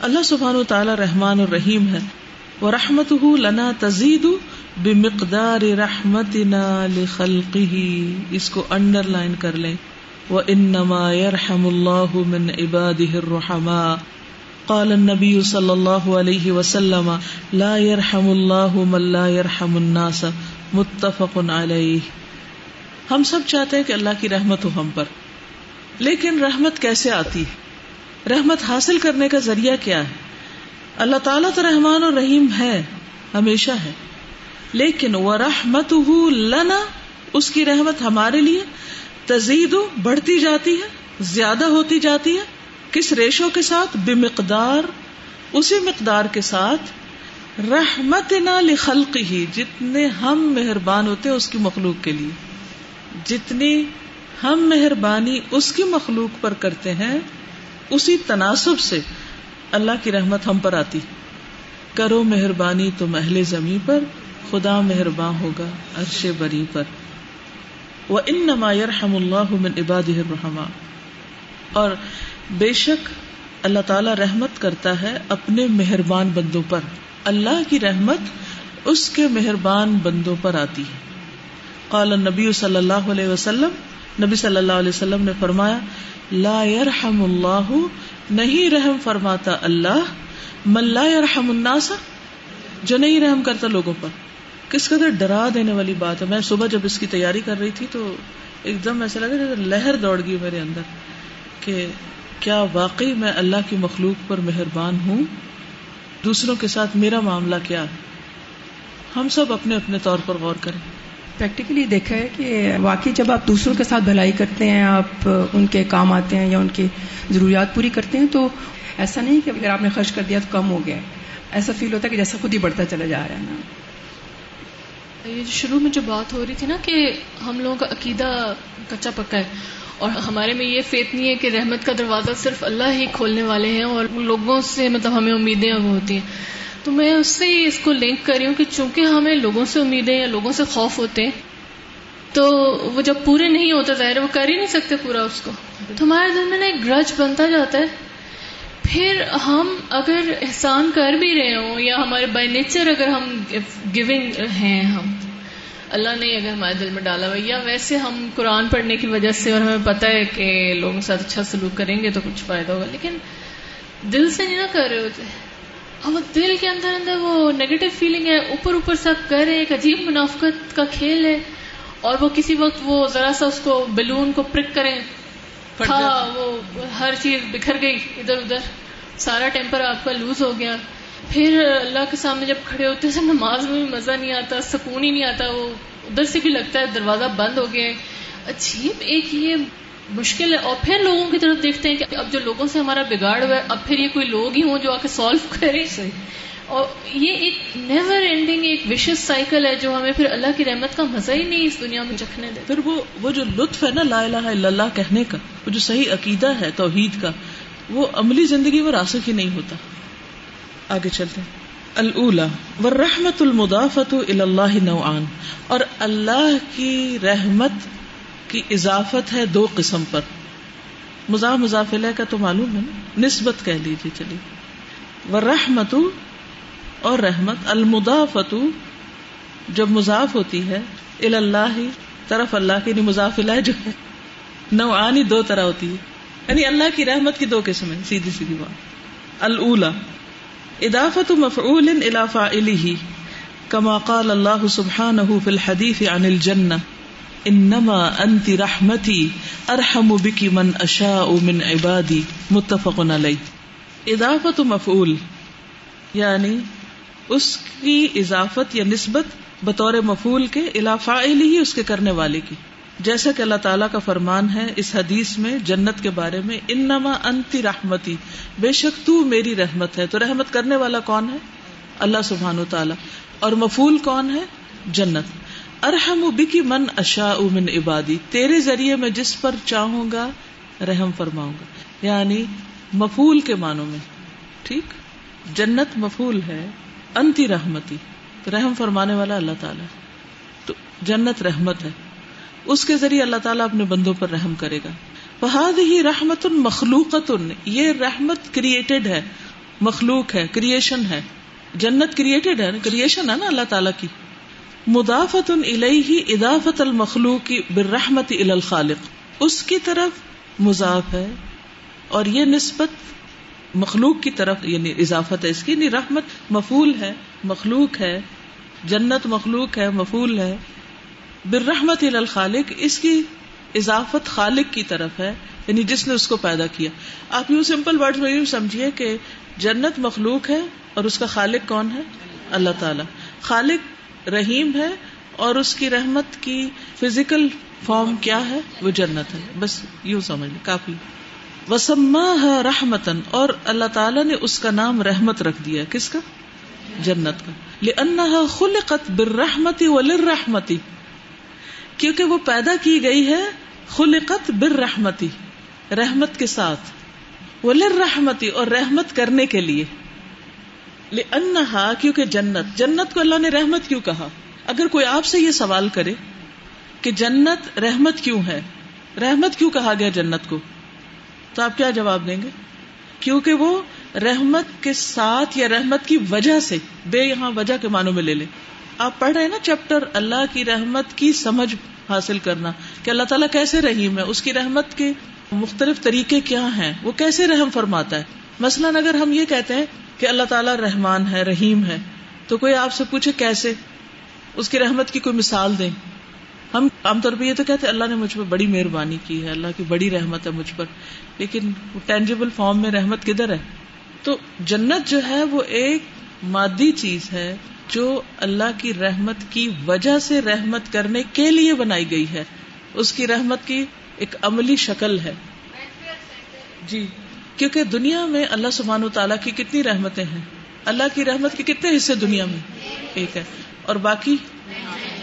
اللہ سبحانہ و تعالی رحمان الرحیم ہے۔ ورحمته لنا تزید بمقدار رحمتنا لخلقه اس کو انڈر لائن کر لیں۔ وانما يرحم الله من عباده الرحماء۔ قال النبی صلی اللہ علیہ وسلم، لا يرحم اللہ من لا يرحم الناس. متفق علیہ۔ ہم سب چاہتے ہیں کہ اللہ کی رحمت ہو ہم پر۔ لیکن رحمت کیسے آتی؟ ہے رحمت حاصل کرنے کا ذریعہ کیا ہے؟ اللہ تعالیٰ تو رحمان اور رحیم ہے، ہمیشہ ہے۔ لیکن وہ رحمت لنا، اس کی رحمت ہمارے لیے تزید بڑھتی جاتی ہے، زیادہ ہوتی جاتی ہے کس ریشو کے ساتھ؟ بے مقدار اسی مقدار کے ساتھ رحمت نہ لخلق ہی جتنے ہم مہربان ہوتے ہیں اس کی مخلوق کے لیے۔ جتنی ہم مہربانی اس کی مخلوق پر کرتے ہیں، اسی تناسب سے اللہ کی رحمت ہم پر آتی۔ کرو مہربانی تو محل زمیں پر، خدا مہربان ہوگا عرش بری پر۔ وہ ان نما یرحم اللہ من عباد الرحمٰ اور بے شک اللہ تعالی رحمت کرتا ہے اپنے مہربان بندوں پر۔ اللہ کی رحمت اس کے مہربان بندوں پر آتی ہے۔ قال نبی صلی اللہ علیہ وسلم، نبی صلی اللہ علیہ وسلم نے فرمایا، لا يرحم اللہ، نہیں رحم فرماتا اللہ، من لا يرحم الناس، جو نہیں رحم کرتا لوگوں پر۔ کس قدر ڈرا دینے والی بات ہے۔ میں صبح جب اس کی تیاری کر رہی تھی تو ایک دم ایسا لگا جیسے لہر دوڑ گئی میرے اندر کہ کیا واقعی میں اللہ کی مخلوق پر مہربان ہوں؟ دوسروں کے ساتھ میرا معاملہ کیا؟ ہے ہم سب اپنے اپنے طور پر غور کریں۔ پریکٹیکلی دیکھا ہے کہ واقعی جب آپ دوسروں کے ساتھ بھلائی کرتے ہیں آپ ان کے کام آتے ہیں یا ان کی ضروریات پوری کرتے ہیں تو ایسا نہیں کہ اگر آپ نے خرچ کر دیا تو کم ہو گیا۔ ایسا فیل ہوتا ہے کہ جیسا خود ہی بڑھتا چلا جا رہا ہے نا۔ یہ شروع میں جو بات ہو رہی تھی نا کہ ہم لوگوں کا عقیدہ کچا پکا ہے اور ہمارے میں یہ فیت نہیں ہے کہ رحمت کا دروازہ صرف اللہ ہی کھولنے والے ہیں اور لوگوں سے مطلب ہمیں امیدیں وہ ہوتی ہیں۔ تو میں اس سے اس کو لنک کر رہی ہوں کہ چونکہ ہمیں لوگوں سے امیدیں یا لوگوں سے خوف ہوتے ہیں، تو وہ جب پورے نہیں ہوتے ظاہر وہ کر ہی نہیں سکتے پورا اس کو۔ تو ہمارے دل میں نا ایک گرج بنتا جاتا ہے۔ پھر ہم اگر احسان کر بھی رہے ہوں یا ہمارے بائی نیچر اگر ہم گیونگ ہیں ہم اللہ نے اگر ہمارے دل میں ڈالا ہوا یا ویسے ہم قرآن پڑھنے کی وجہ سے اور ہمیں پتہ ہے کہ لوگوں کے ساتھ اچھا سلوک کریں گے تو کچھ فائدہ ہوگا۔ لیکن دل سے نہیں نہ کر رہے ہوتے۔ اور دل کے اندر اندر وہ نیگیٹو فیلنگ ہے اوپر اوپر سب کر رہے ایک عجیب منافقت کا کھیل ہے۔ اور وہ کسی وقت وہ ذرا سا اس کو بیلون کو پرک کریں۔ ہاں وہ ہر چیز بکھر گئی ادھر ادھر۔ سارا ٹیمپر آپ کا لوز ہو گیا۔ پھر اللہ کے سامنے جب کھڑے ہوتے ہیں نماز میں بھی مزہ نہیں آتا سکون ہی نہیں آتا وہ ادھر سے بھی لگتا ہے دروازہ بند ہو گیا عجیب ایک یہ مشکل ہے۔ اور پھر لوگوں کی طرف دیکھتے ہیں کہ اب جو لوگوں سے ہمارا بگاڑ ہوا ہے اب پھر یہ کوئی لوگ ہی ہوں جو آ کے سالو کرے اور یہ ایک نیور اینڈنگ ایک وشز سائیکل ہے جو ہمیں پھر اللہ کی رحمت کا مزہ ہی نہیں اس دنیا میں چکھنے دے۔ پھر وہ وہ جو لطف ہے نا لا الہ الا اللہ کہنے کا وہ جو صحیح عقیدہ ہے توحید کا وہ عملی زندگی میں راسخ ہی نہیں ہوتا۔ آگے چلتے ہیں۔ الا والرحمت المضافت اللہ نوعان۔ اور اللہ کی رحمت کی اضافت ہے دو قسم پر۔ مضاف مضاف علیہ کا تو معلوم ہے نا۔ نسبت کہہ لیجیے چلیے۔ ورحمت اور رحمت المدافت جب مضاف ہوتی ہے اللہ طرف اللہ کی یعنی مضاف اللہ جو ہے نوعانی دو طرح ہوتی ہے۔ یعنی اللہ کی رحمت کی دو قسم سیدھی سیدھی بات۔ اللہ ادافت مفعول الى فاعله، كما قال الله سبحانه في الحديث عن الجنة انما انت رحمتي ارحم بك من اشاء من عبادي، متفق عليه. اضافت مفعول یعنی اس کی اضافت یا نسبت بطور مفول کے الافا ہی اس کے کرنے والے کی۔ جیسا کہ اللہ تعالیٰ کا فرمان ہے اس حدیث میں جنت کے بارے میں، انما انتی رحمتی، بے شک تو میری رحمت ہے۔ تو رحمت کرنے والا کون ہے؟ اللہ سبحان و تعالیٰ۔ اور مفول کون ہے؟ جنت۔ ارحم بکی من اشا من عبادی، تیرے ذریعے میں جس پر چاہوں گا رحم فرماؤں گا۔ یعنی مفول کے معنوں میں۔ ٹھیک؟ جنت مفول ہے، انتی رحمتی، رحم فرمانے والا اللہ تعالیٰ۔ تو جنت رحمت ہے۔ اس کے ذریعے اللہ تعالیٰ اپنے بندوں پر رحم کرے گا۔ بہاد ہی رحمت مخلوقت یہ رحمت کریٹڈ ہے، مخلوق ہے کریشن ہے۔ جنت کریٹڈ ہے کریشن ہے نا اللہ تعالیٰ کی۔ مدافت الیہ ادافت المخلوق بالرحمت الى الخالق۔ اس کی طرف مضاف ہے اور یہ نسبت مخلوق کی طرف یعنی اضافت ہے اس کی یعنی رحمت مفول ہے، مخلوق ہے۔ جنت مخلوق ہے مفول ہے۔ برحمت الخالق، اس کی اضافت خالق کی طرف ہے یعنی جس نے اس کو پیدا کیا۔ آپ یوں سمپل ورڈ میں یوں سمجھیے کہ جنت مخلوق ہے اور اس کا خالق کون ہے؟ اللہ تعالی۔ خالق رحیم ہے اور اس کی رحمت کی فزیکل فارم کیا ہے؟ وہ جنت ہے۔ بس یوں سمجھ کافی۔ وسما رحمتن اور اللہ تعالیٰ نے اس کا نام رحمت رکھ دیا۔ کس کا؟ جنت کا۔ لأنها خلقت بالرحمت وللرحمتی کیونکہ وہ پیدا کی گئی ہے خلقت بالرحمتی، رحمت کے ساتھ۔ وللرحمتی اور رحمت کرنے کے لیے۔ لأنها، کیونکہ جنت جنت کو اللہ نے رحمت کیوں کہا؟ اگر کوئی آپ سے یہ سوال کرے کہ جنت رحمت کیوں ہے؟ رحمت کیوں کہا گیا جنت کو؟ تو آپ کیا جواب دیں گے؟ کیونکہ وہ رحمت کے ساتھ یا رحمت کی وجہ سے، بے یہاں وجہ کے معنوں میں لے لے آپ پڑھ رہے ہیں نا چیپٹر اللہ کی رحمت کی سمجھ حاصل کرنا کہ اللہ تعالیٰ کیسے رحیم ہے؟ اس کی رحمت کے مختلف طریقے کیا ہیں؟ وہ کیسے رحم فرماتا ہے؟ مثلاً اگر ہم یہ کہتے ہیں کہ اللہ تعالیٰ رحمان ہے، رحیم ہے، تو کوئی آپ سے پوچھے کیسے؟ اس کی رحمت کی کوئی مثال دیں؟ ہم عام طور پہ یہ تو کہتے اللہ نے مجھ پر بڑی مہربانی کی ہے، اللہ کی بڑی رحمت ہے مجھ پر، لیکن ٹینجیبل فارم میں رحمت کدھر ہے؟ تو جنت جو ہے وہ ایک مادی چیز ہے جو اللہ کی رحمت کی وجہ سے رحمت کرنے کے لیے بنائی گئی ہے، اس کی رحمت کی ایک عملی شکل ہے۔ جی کیونکہ دنیا میں اللہ سبحان و تعالیٰ کی کتنی رحمتیں ہیں۔ اللہ کی رحمت کے کتنے حصے دنیا میں؟ ایک ہے۔ اور باقی؟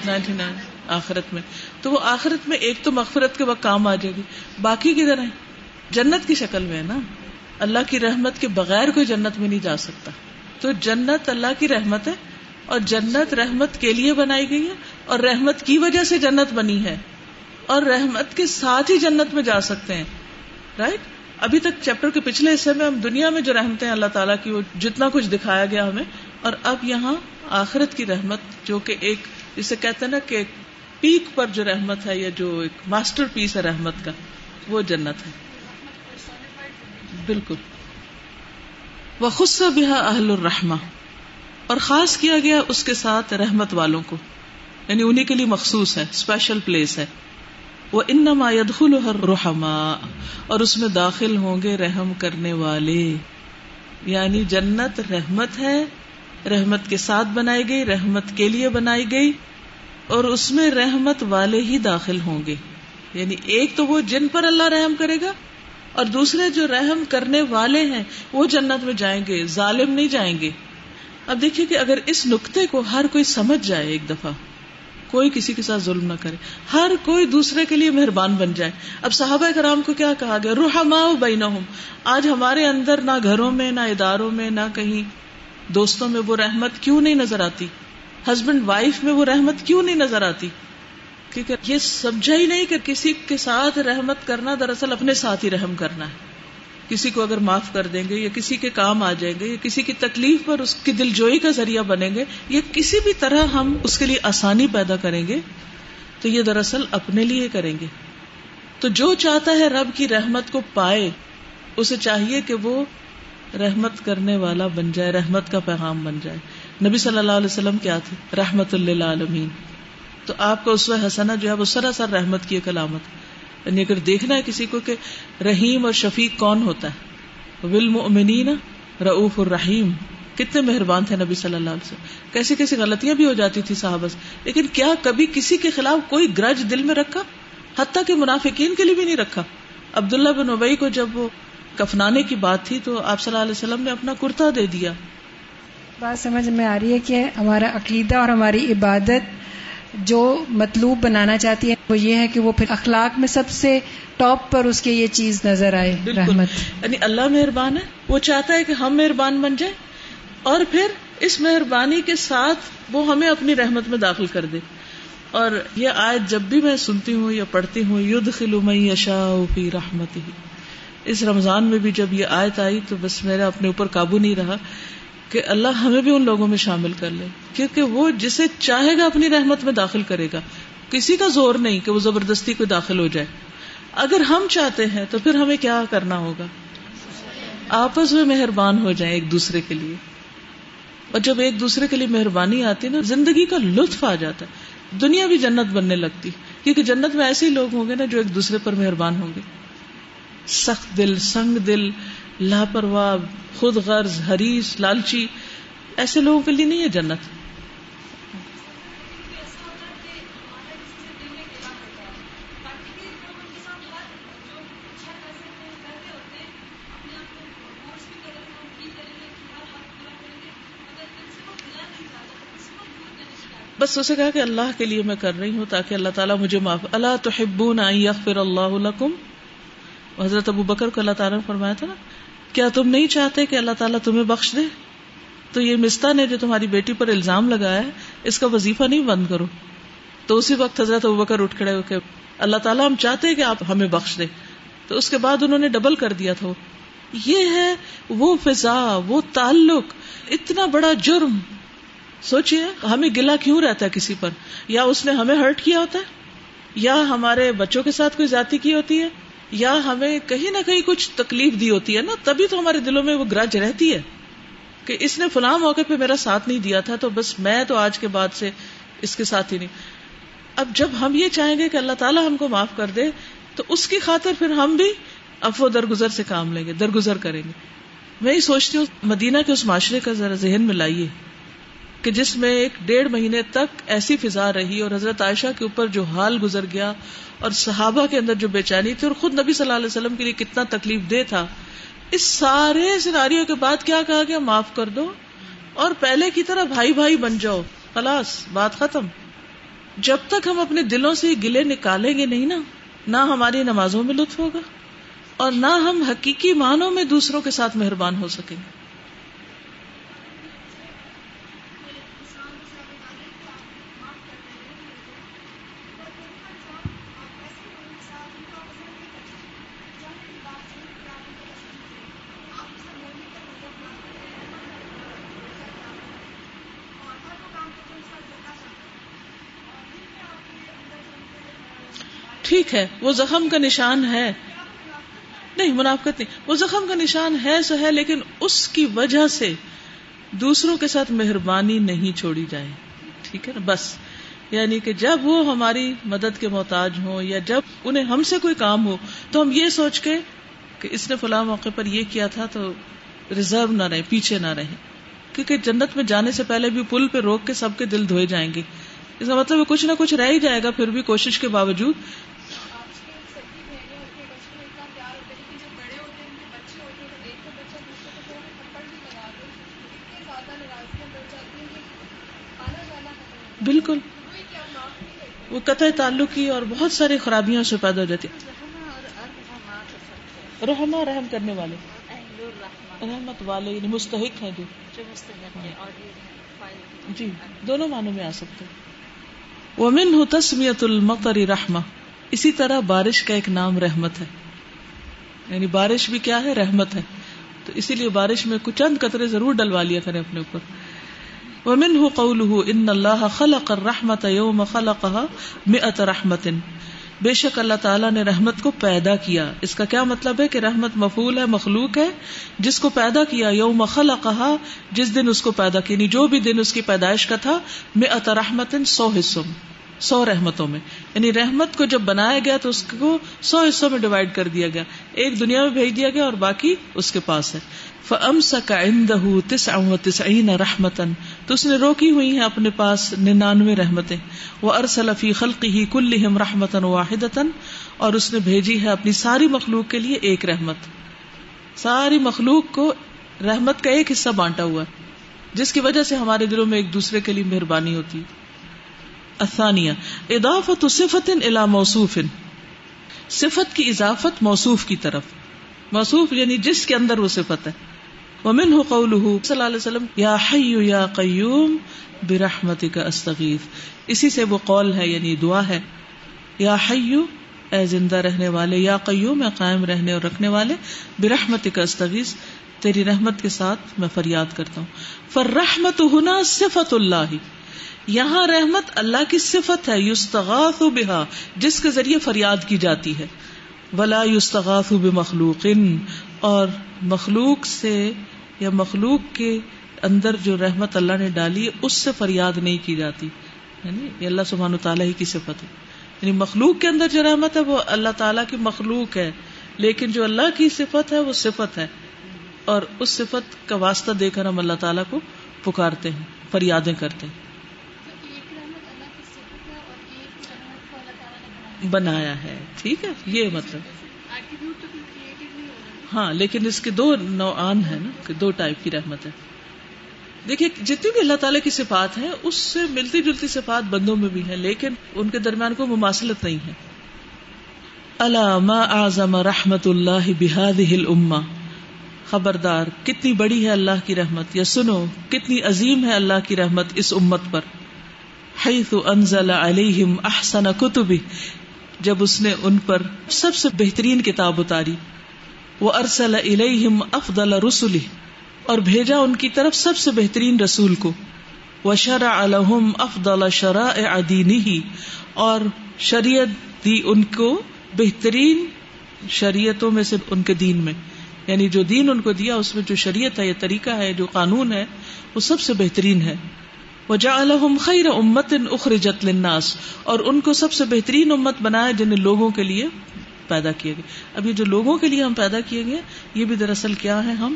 Ninety nine. آخرت میں۔ تو وہ آخرت میں ایک تو مغفرت کے وقت کام آ جائے گی۔ باقی کدھر ہے جنت کی شکل میں ہے نا۔ اللہ کی رحمت کے بغیر کوئی جنت میں نہیں جا سکتا۔ تو جنت اللہ کی رحمت ہے اور جنت رحمت کے لیے بنائی گئی ہے اور رحمت کی وجہ سے جنت بنی ہے اور رحمت کے ساتھ ہی جنت میں جا سکتے ہیں رائٹ ابھی تک چیپٹر کے پچھلے حصے میں ہم دنیا میں جو رحمتیں اللہ تعالیٰ کی وہ جتنا کچھ دکھایا گیا ہمیں اور اب یہاں آخرت کی رحمت جو کہ ایک جسے کہتے ہیں نا کہ پیک پر جو رحمت ہے یا جو ایک ماسٹر پیس ہے رحمت کا، وہ جنت ہے۔ بالکل۔ وہ خود سے بھی اہل الرحمہ اور خاص کیا گیا اس کے ساتھ رحمت والوں کو۔ یعنی انہیں کے لیے مخصوص ہے اسپیشل پلیس ہے۔ وہ انما یدخل رحما اور اس میں داخل ہوں گے رحم کرنے والے۔ یعنی جنت رحمت ہے، رحمت کے ساتھ بنائی گئی، رحمت کے لیے بنائی گئی، اور اس میں رحمت والے ہی داخل ہوں گے۔ یعنی ایک تو وہ جن پر اللہ رحم کرے گا، اور دوسرے جو رحم کرنے والے ہیں، وہ جنت میں جائیں گے، ظالم نہیں جائیں گے۔ اب دیکھیے کہ اگر اس نقطے کو ہر کوئی سمجھ جائے ایک دفعہ، کوئی کسی کے ساتھ ظلم نہ کرے، ہر کوئی دوسرے کے لیے مہربان بن جائے۔ اب صحابہ کرام کو کیا کہا گیا؟ روحما بینہم۔ آج ہمارے اندر نہ گھروں میں، نہ اداروں میں، نہ کہیں دوستوں میں وہ رحمت کیوں نہیں نظر آتی؟ ہسبینڈ وائف میں وہ رحمت کیوں نہیں نظر آتی؟ کیونکہ یہ سمجھا ہی نہیں کہ کسی کے ساتھ رحمت کرنا دراصل اپنے ساتھ ہی رحم کرنا ہے۔ کسی کو اگر معاف کر دیں گے یا کسی کے کام آ جائیں گے یا کسی کی تکلیف پر اس کی دل جوئی کا ذریعہ بنیں گے یا کسی بھی طرح ہم اس کے لیے آسانی پیدا کریں گے، تو یہ دراصل اپنے لیے کریں گے۔ تو جو چاہتا ہے رب کی رحمت کو پائے، اسے چاہیے کہ وہ رحمت کرنے والا بن جائے، رحمت کا پیغام بن جائے۔ نبی صلی اللہ علیہ وسلم کیا تھے؟ رحمت اللہ عالمین تو آپ کا اس حسنا جو ہے، وہ سراسر رحمت کی ایک علامت یعنی اگر دیکھنا ہے کسی کو کہ رحیم اور شفیق کون ہوتا ہے؟ بالمؤمنین رعوف الرحیم کتنے مہربان تھے نبی صلی اللہ علیہ وسلم۔ کیسی کیسی غلطیاں بھی ہو جاتی تھی صحابہ لیکن کیا کبھی کسی کے خلاف کوئی گرج دل میں رکھا؟ حتیٰ کہ منافقین کے لیے بھی نہیں رکھا۔ عبداللہ بن ابئی کو جب وہ کفنانے کی بات تھی تو آپ صلی اللہ علیہ وسلم نے اپنا کرتا دے دیا۔ بات سمجھ میں آ رہی ہے کہ ہمارا عقیدہ اور ہماری عبادت جو مطلوب بنانا چاہتی ہے وہ یہ ہے کہ وہ پھر اخلاق میں سب سے ٹاپ پر اس کے یہ چیز نظر آئے رحمت۔ یعنی اللہ مہربان ہے وہ چاہتا ہے کہ ہم مہربان بن جائیں اور پھر اس مہربانی کے ساتھ وہ ہمیں اپنی رحمت میں داخل کر دے۔ اور یہ آیت جب بھی میں سنتی ہوں یا پڑھتی ہوں ید خلوم اشا فی رحمت ہی اس رمضان میں بھی جب یہ آیت آئی تو بس میرا اپنے اوپر قابو نہیں رہا۔ کہ اللہ ہمیں بھی ان لوگوں میں شامل کر لے، کیونکہ وہ جسے چاہے گا اپنی رحمت میں داخل کرے گا۔ کسی کا زور نہیں کہ وہ زبردستی کو داخل ہو جائے۔ اگر ہم چاہتے ہیں تو پھر ہمیں کیا کرنا ہوگا؟ آپس میں مہربان ہو جائیں ایک دوسرے کے لیے۔ اور جب ایک دوسرے کے لیے مہربانی آتی ہے نا، زندگی کا لطف آ جاتا۔ ہے دنیا بھی جنت بننے لگتی۔ کیونکہ جنت میں ایسے ہی لوگ ہوں گے نا جو ایک دوسرے پر مہربان ہوں گے۔ سخت دل، سنگ دل لاپرواہ، خود غرض، حریص، لالچی، ایسے لوگوں کے لیے نہیں ہے جنت۔ بس اسے کہا کہ اللہ کے لیے میں کر رہی ہوں تاکہ اللہ تعالیٰ مجھے معاف۔ اللہ تو یغفر اللہ لکم۔ حضرت ابو بکر کو اللہ تعالیٰ نے فرمایا تھا نا کیا تم نہیں چاہتے کہ اللہ تعالیٰ تمہیں بخش دے؟ تو یہ مستا نے جو تمہاری بیٹی پر الزام لگایا ہے، اس کا وظیفہ نہیں بند کرو۔ تو اسی وقت حضرت ابو بکر اٹھ کھڑے ہو کہ اللہ تعالیٰ ہم چاہتے کہ آپ ہمیں بخش دے۔ تو اس کے بعد انہوں نے ڈبل کر دیا تھا۔ یہ ہے وہ فضا، وہ تعلق۔ اتنا بڑا جرم۔ سوچیے ہمیں گلا کیوں رہتا ہے کسی پر؟ یا اس نے ہمیں ہرٹ کیا ہوتا ہے؟ یا ہمارے بچوں کے ساتھ کوئی زیادتی کی ہوتی ہے؟ یا ہمیں کہیں نہ کہیں کچھ تکلیف دی ہوتی ہے نا، تبھی تو ہمارے دلوں میں وہ گرج رہتی ہے کہ اس نے فلاں موقع پہ میرا ساتھ نہیں دیا تھا، تو بس میں تو آج کے بعد سے اس کے ساتھ ہی نہیں۔ اب جب ہم یہ چاہیں گے کہ اللہ تعالیٰ ہم کو معاف کر دے، تو اس کی خاطر پھر ہم بھی افو درگزر سے کام لیں گے، درگزر کریں گے۔ میں یہ سوچتی ہوں، مدینہ کے اس معاشرے کا ذرا ذہن میں لائیے۔ کہ جس میں ایک ڈیڑھ مہینے تک ایسی فضا رہی اور حضرت عائشہ کے اوپر جو حال گزر گیا اور صحابہ کے اندر جو بے چینی تھی اور خود نبی صلی اللہ علیہ وسلم کے لیے کتنا تکلیف دہ تھا، اس سارے سناریوں کے بعد کیا کہا گیا؟ معاف کر دو اور پہلے کی طرح بھائی بھائی بن جاؤ۔ خلاص، بات ختم۔ جب تک ہم اپنے دلوں سے گلے نکالیں گے نہیں نا، نہ ہماری نمازوں میں لطف ہوگا اور نہ ہم حقیقی معنوں میں دوسروں کے ساتھ مہربان ہو سکیں گے۔ ٹھیک ہے، وہ زخم کا نشان ہے۔ نہیں، منافقت نہیں۔ وہ زخم کا نشان ہے، سو ہے، لیکن اس کی وجہ سے دوسروں کے ساتھ مہربانی نہیں چھوڑی جائے۔ ٹھیک ہے نا؟ بس۔ یعنی کہ جب وہ ہماری مدد کے محتاج ہوں یا جب انہیں ہم سے کوئی کام ہو، تو ہم یہ سوچ کے کہ اس نے فلاں موقع پر یہ کیا تھا تو ریزرو نہ رہے، پیچھے نہ رہے۔ کیونکہ جنت میں جانے سے پہلے بھی پل پہ روک کے سب کے دل دھوئے جائیں گے۔ اس کا مطلب کچھ نہ کچھ رہ ہی جائے گا، پھر بھی کوشش کے باوجود بالکل وہ قطع تعلقی اور بہت ساری خرابیاں سے پیدا ہو جاتی رحما رحم کرنے والے۔ رحمت والے یعنی مستحق ہیں جو۔ جی دونوں معنوں میں آ سکتے ومن ہو تسمیت المقر رحما اسی طرح بارش کا ایک نام رحمت ہے۔ یعنی بارش بھی کیا ہے؟ رحمت ہے۔ تو اسی لیے بارش میں کچھ چند قطرے ضرور ڈلوا لیا کریں اپنے اوپر۔ ومنه قوله ان الله خلق الرحمة يوم خلقها مئة رحمة. بے شک اللہ تعالیٰ نے رحمت کو پیدا کیا. اس کا کیا مطلب ہے کہ رحمت مفول ہے، مخلوق ہے؟ جس کو پیدا کیا یوم خلقها، جس دن اس کو پیدا کی یعنی جو بھی دن اس کی پیدائش کا تھا، مئة رحمة، سو حصوں میں، سو رحمتوں میں. یعنی رحمت کو جب بنایا گیا تو اس کو سو حصوں میں ڈیوائڈ کر دیا گیا. ایک دنیا میں بھیج دیا گیا اور باقی اس کے پاس ہے. فَأَمْسَكَ عِنْدَهُ تِسْعًا وَتِسْعِينَ رَحْمَةً۔ تو اس نے روکی ہوئی ہیں اپنے پاس ننانوے رحمتیں۔ وَأَرْسَلَ فِي خَلْقِهِ كُلِّهِمْ رَحْمَةً وَاحِدَةً۔ اور اس نے بھیجی ہے اپنی ساری مخلوق کے لیے ایک رحمت۔ ساری مخلوق کو رحمت کا ایک حصہ بانٹا ہوا ہے، جس کی وجہ سے ہمارے دلوں میں ایک دوسرے کے لیے مہربانی ہوتی۔ اثانیہ اضافت صفت الا موصوف۔ صفت کی اضافت موصوف کی طرف۔ موصوف یعنی جس کے اندر وہ صفت ہے۔ ومن قوله صلی اللہ علیہ وسلم، یا حی یا قیوم، برحمتک استغیث۔ اسی سے وہ قول ہے یعنی دعا ہے۔ یا حی، اے زندہ رہنے والے، یا قیوم، اے قائم رہنے اور رکھنے والے، برحمتک استغیث۔ تیری رحمت کے ساتھ میں فریاد کرتا ہوں۔ فرحمت ہنا صفت اللہ۔ یہاں رحمت اللہ کی صفت ہے، یستغاث بہا، جس کے ذریعے فریاد کی جاتی ہے۔ ولا یستغاث بمخلوق۔ اور مخلوق سے یا مخلوق کے اندر جو رحمت اللہ نے ڈالی ہے اس سے فریاد نہیں کی جاتی۔ یعنی یہ اللہ سبحانہ تعالیٰ ہی کی صفت ہے۔ یعنی مخلوق کے اندر جو رحمت ہے، وہ اللہ تعالیٰ کی مخلوق ہے۔ لیکن جو اللہ کی صفت ہے، وہ صفت ہے۔ اور اس صفت کا واسطہ دے کر ہم اللہ تعالیٰ کو پکارتے ہیں، فریادیں کرتے ہیں۔ بنایا ہے۔ ٹھیک ہے؟ یہ مطلب۔ ہاں لیکن اس کے دو نوعان ہے نا کہ دو ٹائپ کی رحمت ہے۔ دیکھیے جتنی بھی اللہ تعالیٰ کی صفات ہیں اس سے ملتی جلتی صفات بندوں میں بھی ہیں لیکن ان کے درمیان کوئی مماثلت نہیں ہے۔ علامہ اعظم رحمت اللہ بحاد ہل اما خبردار کتنی بڑی ہے اللہ کی رحمت۔ یا سنو کتنی عظیم ہے اللہ کی رحمت اس امت پر۔ حیث انزل علیہم احسن کتبی۔ جب اس نے ان پر سب سے بہترین کتاب اتاری۔ وہ ارسل الیہم افضل رسولی اور بھیجا ان کی طرف سب سے بہترین رسول کو۔ وہ شرع الحم افضل شرع دینی اور شریعت دی ان کو بہترین شریعتوں میں سے ان کے دین میں۔ یعنی جو دین ان کو دیا، اس میں جو شریعت ہے یا طریقہ ہے، جو قانون ہے، وہ سب سے بہترین ہے۔ وجعلهم خیر امت اخرجت للناس، اور ان کو سب سے بہترین امت بنایا جنہیں لوگوں کے لیے پیدا کیے گئے۔ اب یہ جو لوگوں کے لیے ہم پیدا کیے گئے، یہ بھی دراصل کیا ہے؟ ہم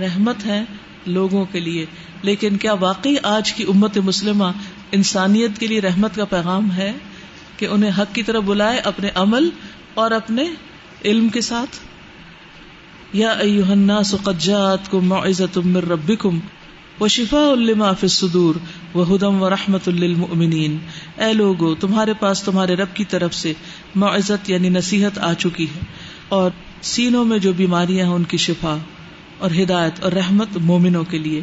رحمت ہیں لوگوں کے لیے۔ لیکن کیا واقعی آج کی امت مسلمہ انسانیت کے لیے رحمت کا پیغام ہے کہ انہیں حق کی طرف بلائے اپنے عمل اور اپنے علم کے ساتھ؟ یا ایوہ الناس قد جاءتکم معزت من ربکم وہ شفا الما فصدور وہ ہدم و رحمت للمؤمنین۔ اے لوگو، تمہارے پاس تمہارے رب کی طرف سے معزت یعنی نصیحت آ چکی ہے اور سینوں میں جو بیماریاں ہیں ان کی شفا اور ہدایت اور رحمت مومنوں کے لیے۔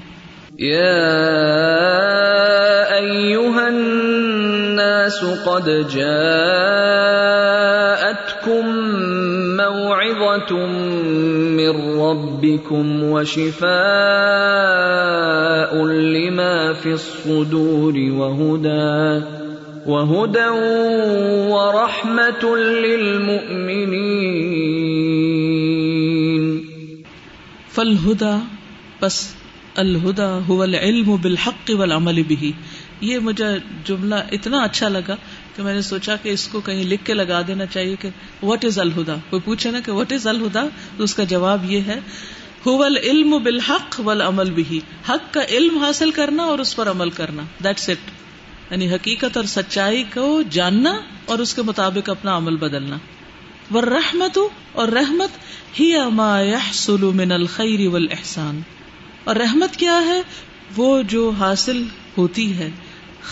الناس قد جاءتكم موعظة من ربكم وشفاء لما في الصدور وهدى وهدى ورحمة للمؤمنين. فالهدى، بس الہدا هو العلم بالحق والعمل به. یہ مجھے جملہ اتنا اچھا لگا کہ میں نے سوچا کہ اس کو کہیں لکھ کے لگا دینا چاہیے کہ واٹ از الہدا کوئی پوچھے نا کہ واٹ از الہدا تو اس کا جواب یہ ہے حول علم بالحق والعمل بھی حق کا علم حاصل کرنا اور اس پر عمل کرنا. دیٹس اٹ یعنی حقیقت اور سچائی کو جاننا اور اس کے مطابق اپنا عمل بدلنا. وہ رحمت اور رحمت ہی ما يحصل من الخیر والاحسان اور رحمت کیا ہے؟ وہ جو حاصل ہوتی ہے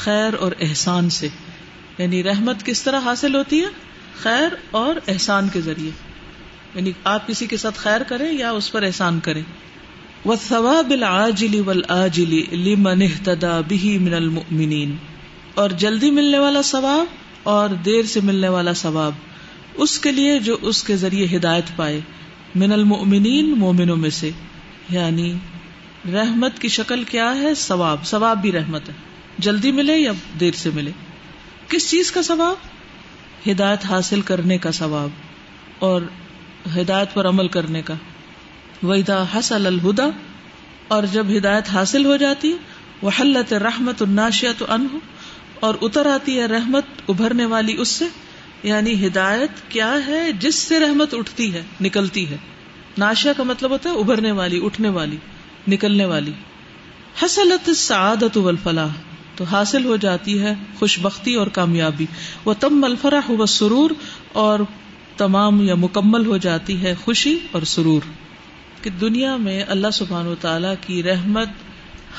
خیر اور احسان سے. یعنی رحمت کس طرح حاصل ہوتی ہے؟ خیر اور احسان کے ذریعے۔ یعنی آپ کسی کے ساتھ خیر کریں یا اس پر احسان کریں۔ وہ ثواب العاجل والآجل لمن اهتدى به من المؤمنین اور جلدی ملنے والا ثواب اور دیر سے ملنے والا ثواب۔ اس کے لیے جو اس کے ذریعے ہدایت پائے۔ من المؤمنین مومنوں میں سے۔ یعنی رحمت کی شکل کیا ہے؟ ثواب۔ ثواب بھی رحمت ہے۔ جلدی ملے یا دیر سے ملے؟ کس چیز کا ثواب؟ ہدایت حاصل کرنے کا ثواب اور ہدایت پر عمل کرنے کا۔ ویدا حسل الہدا اور جب ہدایت حاصل ہو جاتی وہ حلت رحمت الناشیت ان اور اتر آتی ہے رحمت ابھرنے والی اس سے یعنی ہدایت کیا ہے؟ جس سے رحمت اٹھتی ہے، نکلتی ہے۔ ناشیا کا مطلب ہوتا ہے ابھرنے والی، اٹھنے والی، نکلنے والی۔ حسلت سعادت والفلاح تو حاصل ہو جاتی ہے خوش بختی اور کامیابی۔ وہ تم الفرح و سرور اور تمام یا مکمل ہو جاتی ہے خوشی اور سرور۔ کہ دنیا میں اللہ سبحان و تعالی کی رحمت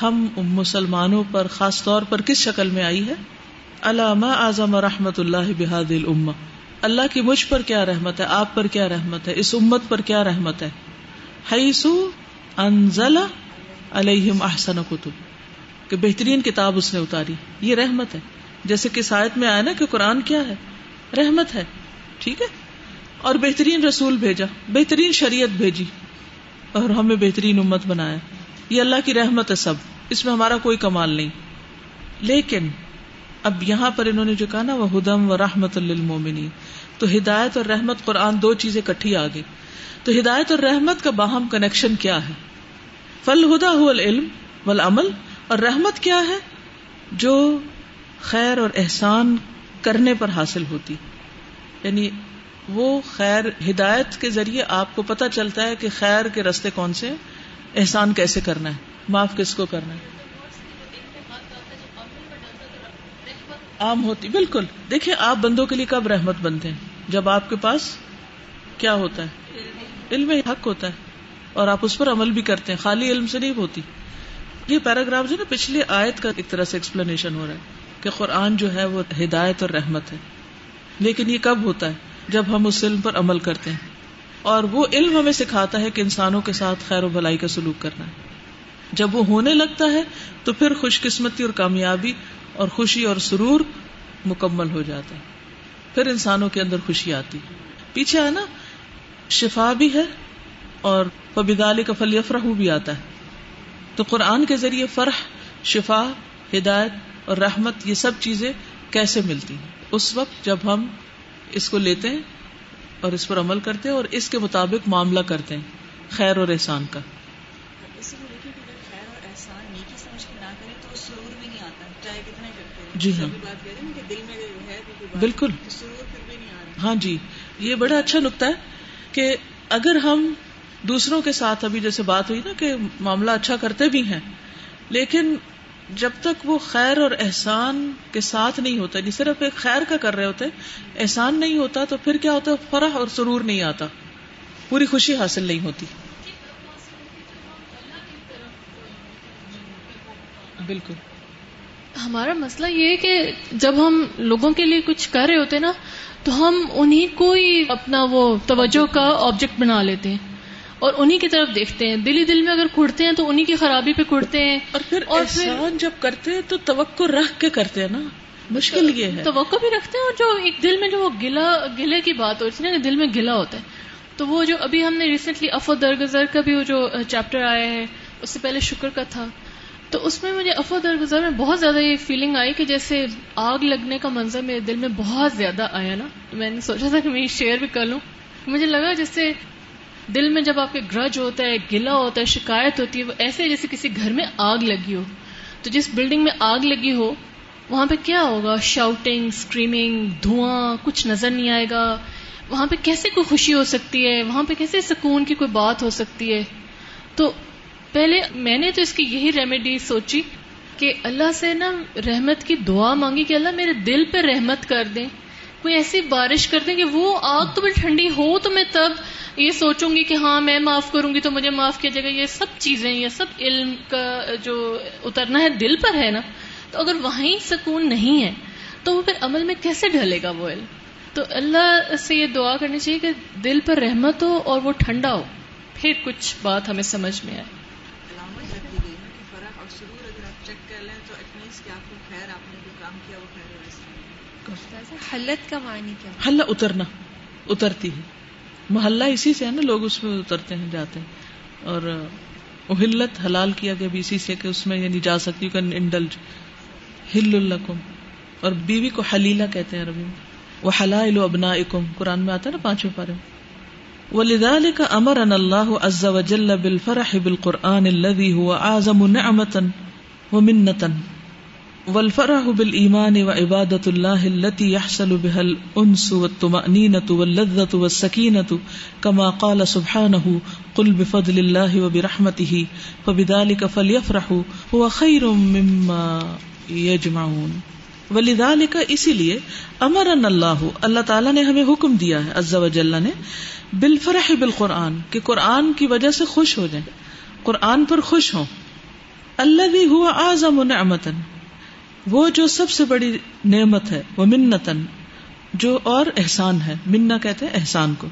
ہم مسلمانوں پر خاص طور پر کس شکل میں آئی ہے؟ علامہ اعظم رحمت اللہ بحاد الما اللہ کی مجھ پر کیا رحمت ہے؟ آپ پر کیا رحمت ہے؟ اس امت پر کیا رحمت ہے؟ حیثو انزل علیہم احسن کتب۔ کہ بہترین کتاب اس نے اتاری۔ یہ رحمت ہے۔ جیسے کہ سائد میں آیا نا کہ قرآن کیا ہے؟ رحمت ہے۔ ٹھیک ہے؟ اور بہترین رسول بھیجا۔ بہترین شریعت بھیجی۔ اور ہمیں بہترین امت بنایا۔ یہ اللہ کی رحمت ہے سب۔ اس میں ہمارا کوئی کمال نہیں۔ لیکن اب یہاں پر انہوں نے جو کہا نا، وہ ہدم و رحمت للمومنین تو ہدایت اور رحمت قرآن دو چیزیں کٹھی آ گئی تو ہدایت اور رحمت کا باہم کنیکشن کیا ہے؟ فل ہدا علم والعمل۔ اور رحمت کیا ہے جو خیر اور احسان کرنے پر حاصل ہوتی۔ یعنی وہ خیر ہدایت کے ذریعے آپ کو پتا چلتا ہے کہ خیر کے رستے کون سے احسان کیسے کرنا ہے، معاف کس کو کرنا ہے۔ عام ہوتی، بالکل۔ دیکھیے آپ بندوں کے لیے کب رحمت بنتے ہیں؟ جب آپ کے پاس کیا ہوتا ہے؟ علم حق ہوتا ہے اور آپ اس پر عمل بھی کرتے ہیں، خالی علم سے نہیں ہوتی۔ یہ پیراگراف جو نا پچھلی آیت کا ایک طرح سے ایکسپلینیشن ہو رہا ہے کہ قرآن جو ہے وہ ہدایت اور رحمت ہے۔ لیکن یہ کب ہوتا ہے؟ جب ہم اس علم پر عمل کرتے ہیں۔ اور وہ علم ہمیں سکھاتا ہے کہ انسانوں کے ساتھ خیر و بلائی کا سلوک کرنا ہے۔ جب وہ ہونے لگتا ہے تو پھر خوش قسمتی اور کامیابی اور خوشی اور سرور مکمل ہو جاتا ہے۔ پھر انسانوں کے اندر خوشی آتی پیچھے ہے نا، شفا بھی ہے اور پبیدالی کا فلی بھی آتا ہے۔ تو قرآن کے ذریعے فرح شفا ہدایت اور رحمت یہ سب چیزیں کیسے ملتی ہیں؟ اس وقت جب ہم اس کو لیتے ہیں اور اس پر عمل کرتے ہیں اور اس کے مطابق معاملہ کرتے ہیں خیر اور احسان کا۔ جی ہاں۔ بالکل۔ ہاں جی یہ بڑا اچھا نقطہ ہے کہ اگر ہم دوسروں کے ساتھ ابھی جیسے بات ہوئی نا کہ معاملہ اچھا کرتے بھی ہیں، لیکن جب تک وہ خیر اور احسان کے ساتھ نہیں ہوتا نہیں جی صرف ایک خیر کا کر رہے ہوتے، احسان نہیں ہوتا تو پھر کیا ہوتا ہے فرح اور سرور نہیں آتا، پوری خوشی حاصل نہیں ہوتی۔ بالکل۔ ہمارا مسئلہ یہ ہے کہ جب ہم لوگوں کے لیے کچھ کر رہے ہوتے نا، تو ہم انہیں کو ہی اپنا وہ توجہ کا آبجیکٹ بنا لیتے۔ ہیں اور انہیں کی طرف دیکھتے ہیں۔ دلی دل میں اگر کڑتے ہیں تو انہیں کی خرابی پہ کڑتے ہیں۔ اور پھر اور احسان جب کرتے ہیں تو توقع رکھ کے کرتے ہیں نا۔ مشکل یہ ہے۔ توقع بھی رکھتے ہیں اور جو ایک دل میں جو وہ گلا گلے کی بات ہوتی ہے نا دل میں گلا ہوتا ہے۔ تو وہ جو ابھی ہم نے ریسنٹلی افو درگزر کا بھی وہ جو چیپٹر آیا ہے اس سے پہلے شکر کا تھا۔ تو اس میں مجھے افو درگزر میں بہت زیادہ یہ فیلنگ آئی کہ جیسے آگ لگنے کا منظر میرے دل میں بہت زیادہ آیا نا۔ تو میں نے سوچا تھا کہ میں یہ شیئر بھی کر لوں۔ مجھے لگا جیسے دل میں جب آپ کے گرج ہوتا ہے گلا ہوتا ہے، شکایت ہوتی ہے، وہ ایسے جیسے کسی گھر میں آگ لگی ہو۔ تو جس بلڈنگ میں آگ لگی ہو، وہاں پہ کیا ہوگا؟ شاؤٹنگ اسکریمنگ دھواں، کچھ نظر نہیں آئے گا۔ وہاں پہ کیسے کوئی خوشی ہو سکتی ہے؟ وہاں پہ کیسے سکون کی کوئی بات ہو سکتی ہے؟ تو پہلے میں نے تو اس کی یہی ریمیڈی سوچی کہ اللہ سے نا رحمت کی دعا مانگی کہ اللہ میرے دل پہ رحمت کر دیں۔ کوئی ایسی بارش کر دیں کہ وہ آگ تو بھی ٹھنڈی ہو تو میں تب یہ سوچوں گی کہ ہاں میں معاف کروں گی تو مجھے معاف کیا جائے گا۔ یہ سب چیزیں، یہ سب علم کا جو اترنا ہے دل پر ہے نا، تو اگر وہیں سکون نہیں ہے، تو وہ پھر عمل میں کیسے ڈھلے گا وہ علم؟ تو اللہ سے یہ دعا کرنی چاہیے کہ دل پر رحمت ہو اور وہ ٹھنڈا ہو۔ پھر کچھ بات ہمیں سمجھ میں آئے علامت رکھ دی گئی نا کہ فرح اور سرور اگر آپ چیک کر لیں تو اٹ مینس کہ آپ کو خیر آپ نے جو کام کیا وہ خیر ہے حلت کا معنی کیا؟ حلہ اترنا، اترتی ہے۔ محلہ اسی سے ہے نا، لوگ اس میں اترتے ہیں، جاتے ہیں۔ اور اہلت حلال کیا گیا بھی اسی سے کہ اس میں یعنی جا سکتی کن انڈلج ہل الکم اور بیوی کو حلیلہ کہتے ہیں عربی میں۔ وہ حلال ابنا اکم قرآن میں آتا ہے نا پانچویں پارے۔ میں ولذلك امرنا الله عز وجل بالفرح بالقران الذي هو اعظم نعمه ومنه والفرح بالايمان وعباده الله التي يحصل بها الانس والطمانينه واللذه والسكينه كما قال سبحانه قل بفضل الله وبرحمته فبذلك فليفرحوا هو خير مما يجمعون ولذلك اسی لیے امرنا الله اللہ تعالی نے ہمیں حکم دیا ہے، عز وجل نے بالفرح بالقرآن، کہ قرآن کی وجہ سے خوش ہو جائیں، قرآن پر خوش ہوں اللہ بھی ہوا آزم نعمتن وہ جو سب سے بڑی نعمت ہے، وہ منتن جو اور احسان ہے۔ منا کہتے ہیں احسان کو۔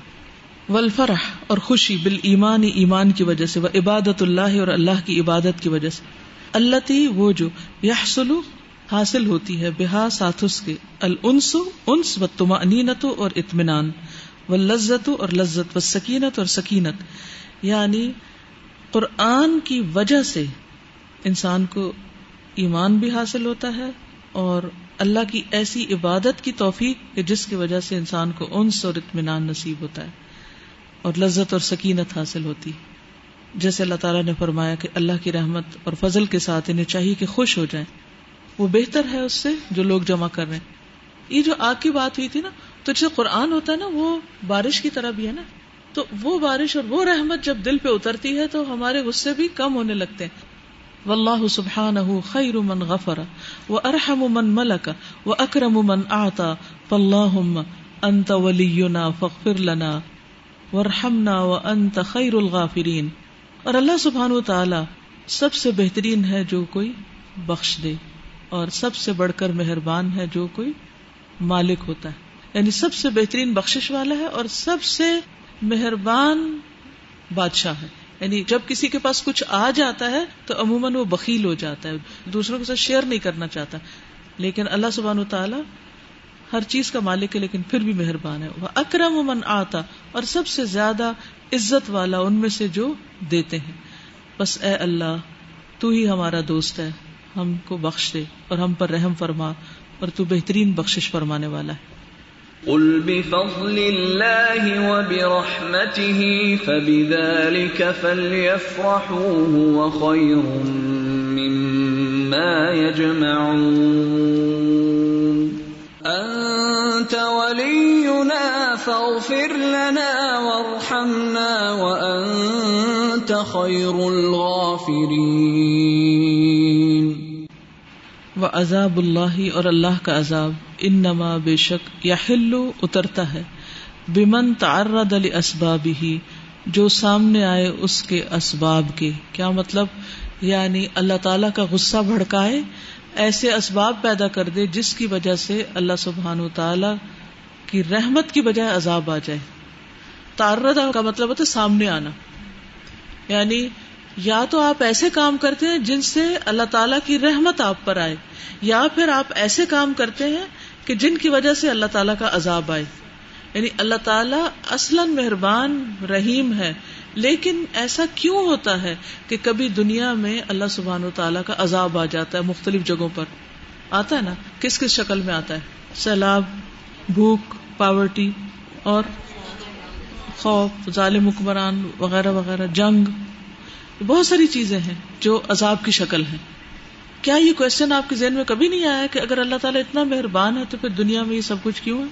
والفرح اور خوشی بال ایمان ایمان کی وجہ سے وہ عبادت اللہ اور اللہ کی عبادت کی وجہ سے۔ اللہ تی وہ جو یحصل، حاصل ہوتی ہے بحا ساتھ اس کے۔ الانس، انس و تما اور اطمینان۔ وہ لذت اور لذت و سکینت اور سکینت یعنی قرآن کی وجہ سے انسان کو ایمان بھی حاصل ہوتا ہے اور اللہ کی ایسی عبادت کی توفیق کہ جس کی وجہ سے انسان کو انس اور اطمینان نصیب ہوتا ہے اور لذت اور سکینت حاصل ہوتی جیسے اللہ تعالیٰ نے فرمایا کہ اللہ کی رحمت اور فضل کے ساتھ انہیں چاہیے کہ خوش ہو جائیں۔ وہ بہتر ہے اس سے جو لوگ جمع کر رہے ہیں۔ یہ جو آگ کی بات ہوئی تھی نا، تو جیسے قرآن ہوتا ہے نا، وہ بارش کی طرح بھی ہے نا۔ تو وہ بارش اور وہ رحمت جب دل پہ اترتی ہے تو ہمارے غصے بھی کم ہونے لگتے ہیں۔ واللہ سبحانہ خیر من غفر و ارحم من ملک و اکرم من آتا فاللہم انت ولینا فاغفر لنا ورحمنا و انت خیر الغافرین۔ اور اللہ سبحانہ و تعالی سب سے بہترین ہے جو کوئی بخش دے اور سب سے بڑھ کر مہربان ہے جو کوئی مالک ہوتا ہے۔ یعنی سب سے بہترین بخشش والا ہے اور سب سے مہربان بادشاہ ہے۔ یعنی جب کسی کے پاس کچھ آ جاتا ہے تو عموماً وہ بکیل ہو جاتا ہے، دوسروں کے ساتھ شیئر نہیں کرنا چاہتا۔ لیکن اللہ سبحان و تعالیٰ ہر چیز کا مالک ہے، لیکن پھر بھی مہربان ہے۔ وہ اکرم من آتا، اور سب سے زیادہ عزت والا ان میں سے جو دیتے ہیں۔ بس اے اللہ، تو ہی ہمارا دوست ہے۔ ہم کو بخش دے اور ہم پر رحم فرما اور تو بہترین بخشش فرمانے والا ہے۔ قل بفضل الله وبرحمته فبذلك فليفرحوا هو خير مما يجمعون. أنت ولينا فاغفر لنا وارحمنا وأنت خير الغافرين. و عذاب اللہ اور اللہ کا عذاب ان نما بے شک یا ہلو اترتا ہے، بمن تعرض علی اسباب ہی جو سامنے آئے اس کے اسباب کے۔ کیا مطلب؟ یعنی اللہ تعالی کا غصہ بھڑکائے، ایسے اسباب پیدا کر دے جس کی وجہ سے اللہ سبحان و تعالی کی رحمت کی بجائے عذاب آ جائے۔ تعرض کا مطلب ہوتا ہے سامنے آنا۔ یعنی یا تو آپ ایسے کام کرتے ہیں جن سے اللہ تعالیٰ کی رحمت آپ پر آئے، یا پھر آپ ایسے کام کرتے ہیں کہ جن کی وجہ سے اللہ تعالیٰ کا عذاب آئے۔ یعنی اللہ تعالیٰ اصلاً مہربان، رحیم ہے، لیکن ایسا کیوں ہوتا ہے کہ کبھی دنیا میں اللہ سبحان و تعالیٰ کا عذاب آ جاتا ہے مختلف جگہوں پر؟ آتا ہے نا؟ کس کس شکل میں آتا ہے؟ سیلاب، بھوک، پاورٹی اور خوف، ظالم، حکمران وغیرہ وغیرہ، جنگ۔ بہت ساری چیزیں ہیں جو عذاب کی شکل ہیں۔ کیا یہ کوشچن آپ کے ذہن میں کبھی نہیں آیا کہ اگر اللہ تعالیٰ اتنا مہربان ہے تو پھر دنیا میں یہ سب کچھ کیوں ہے؟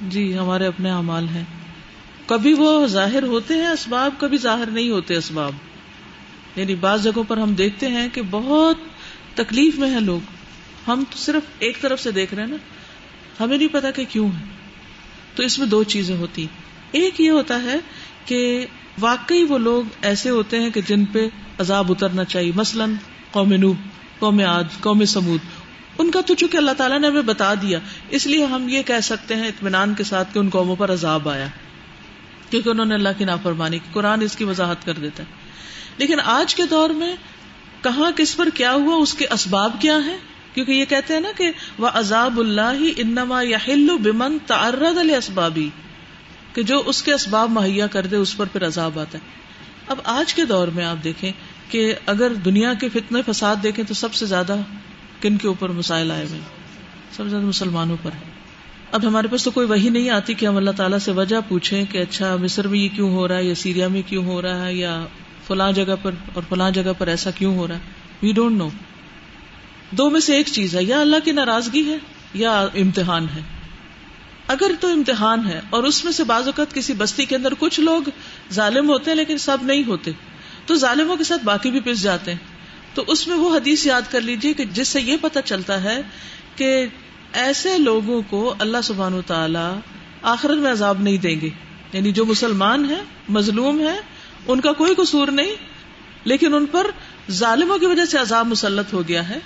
جی ہمارے اپنے اعمال ہیں۔ کبھی وہ ظاہر ہوتے ہیں اسباب، کبھی ظاہر نہیں ہوتے اسباب۔ یعنی بعض جگہوں پر ہم دیکھتے ہیں کہ بہت تکلیف میں ہیں لوگ۔ ہم تو صرف ایک طرف سے دیکھ رہے ہیں نا۔ ہمیں نہیں پتا کہ کیوں ہے تو اس میں دو چیزیں ہوتی۔ ایک یہ ہوتا ہے کہ واقعی وہ لوگ ایسے ہوتے ہیں کہ جن پہ عذاب اترنا چاہیے۔ مثلاً قوم نوب قوم آد قوم سمود ان کا تو چونکہ اللہ تعالیٰ نے ہمیں بتا دیا، اس لیے ہم یہ کہہ سکتے ہیں اطمینان کے ساتھ کہ ان قوموں پر عذاب آیا۔ کیونکہ انہوں نے اللہ کی نافرمانی کی۔ قرآن اس کی وضاحت کر دیتا ہے۔ لیکن آج کے دور میں کہاں کس پر کیا ہوا، اس کے اسباب کیا ہیں؟ کیونکہ یہ کہتے ہیں نا کہ وہ عذاب اللہ انما یا بمن تعرض اسبابی کہ جو اس کے اسباب مہیا کر دے، اس پر پھر عذاب آتا ہے۔ اب آج کے دور میں آپ دیکھیں کہ اگر دنیا کے فتنے فساد دیکھیں تو سب سے زیادہ کن کے اوپر مسائل آئے ہوئے سب سے زیادہ مسلمانوں پر ہے اب ہمارے پاس تو کوئی وہی نہیں آتی کہ ہم اللہ تعالیٰ سے وجہ پوچھیں کہ اچھا مصر میں یہ کیوں ہو رہا ہے یا سیریا میں کیوں ہو رہا ہے یا فلاں جگہ پر اور فلاں جگہ پر ایسا کیوں ہو رہا ہے؟ وی ڈونٹ نو دو میں سے ایک چیز ہے، یا اللہ کی ناراضگی ہے یا امتحان ہے۔ اگر تو امتحان ہے اور اس میں سے بعض اوقات کسی بستی کے اندر کچھ لوگ ظالم ہوتے ہیں لیکن سب نہیں ہوتے، تو ظالموں کے ساتھ باقی بھی پس جاتے ہیں۔ تو اس میں وہ حدیث یاد کر لیجیے کہ جس سے یہ پتا چلتا ہے کہ ایسے لوگوں کو اللہ سبحان و تعالی آخرت میں عذاب نہیں دیں گے۔ یعنی جو مسلمان ہیں، مظلوم ہیں، ان کا کوئی قصور نہیں، لیکن ان پر ظالموں کی وجہ سے عذاب مسلط ہو گیا ہے۔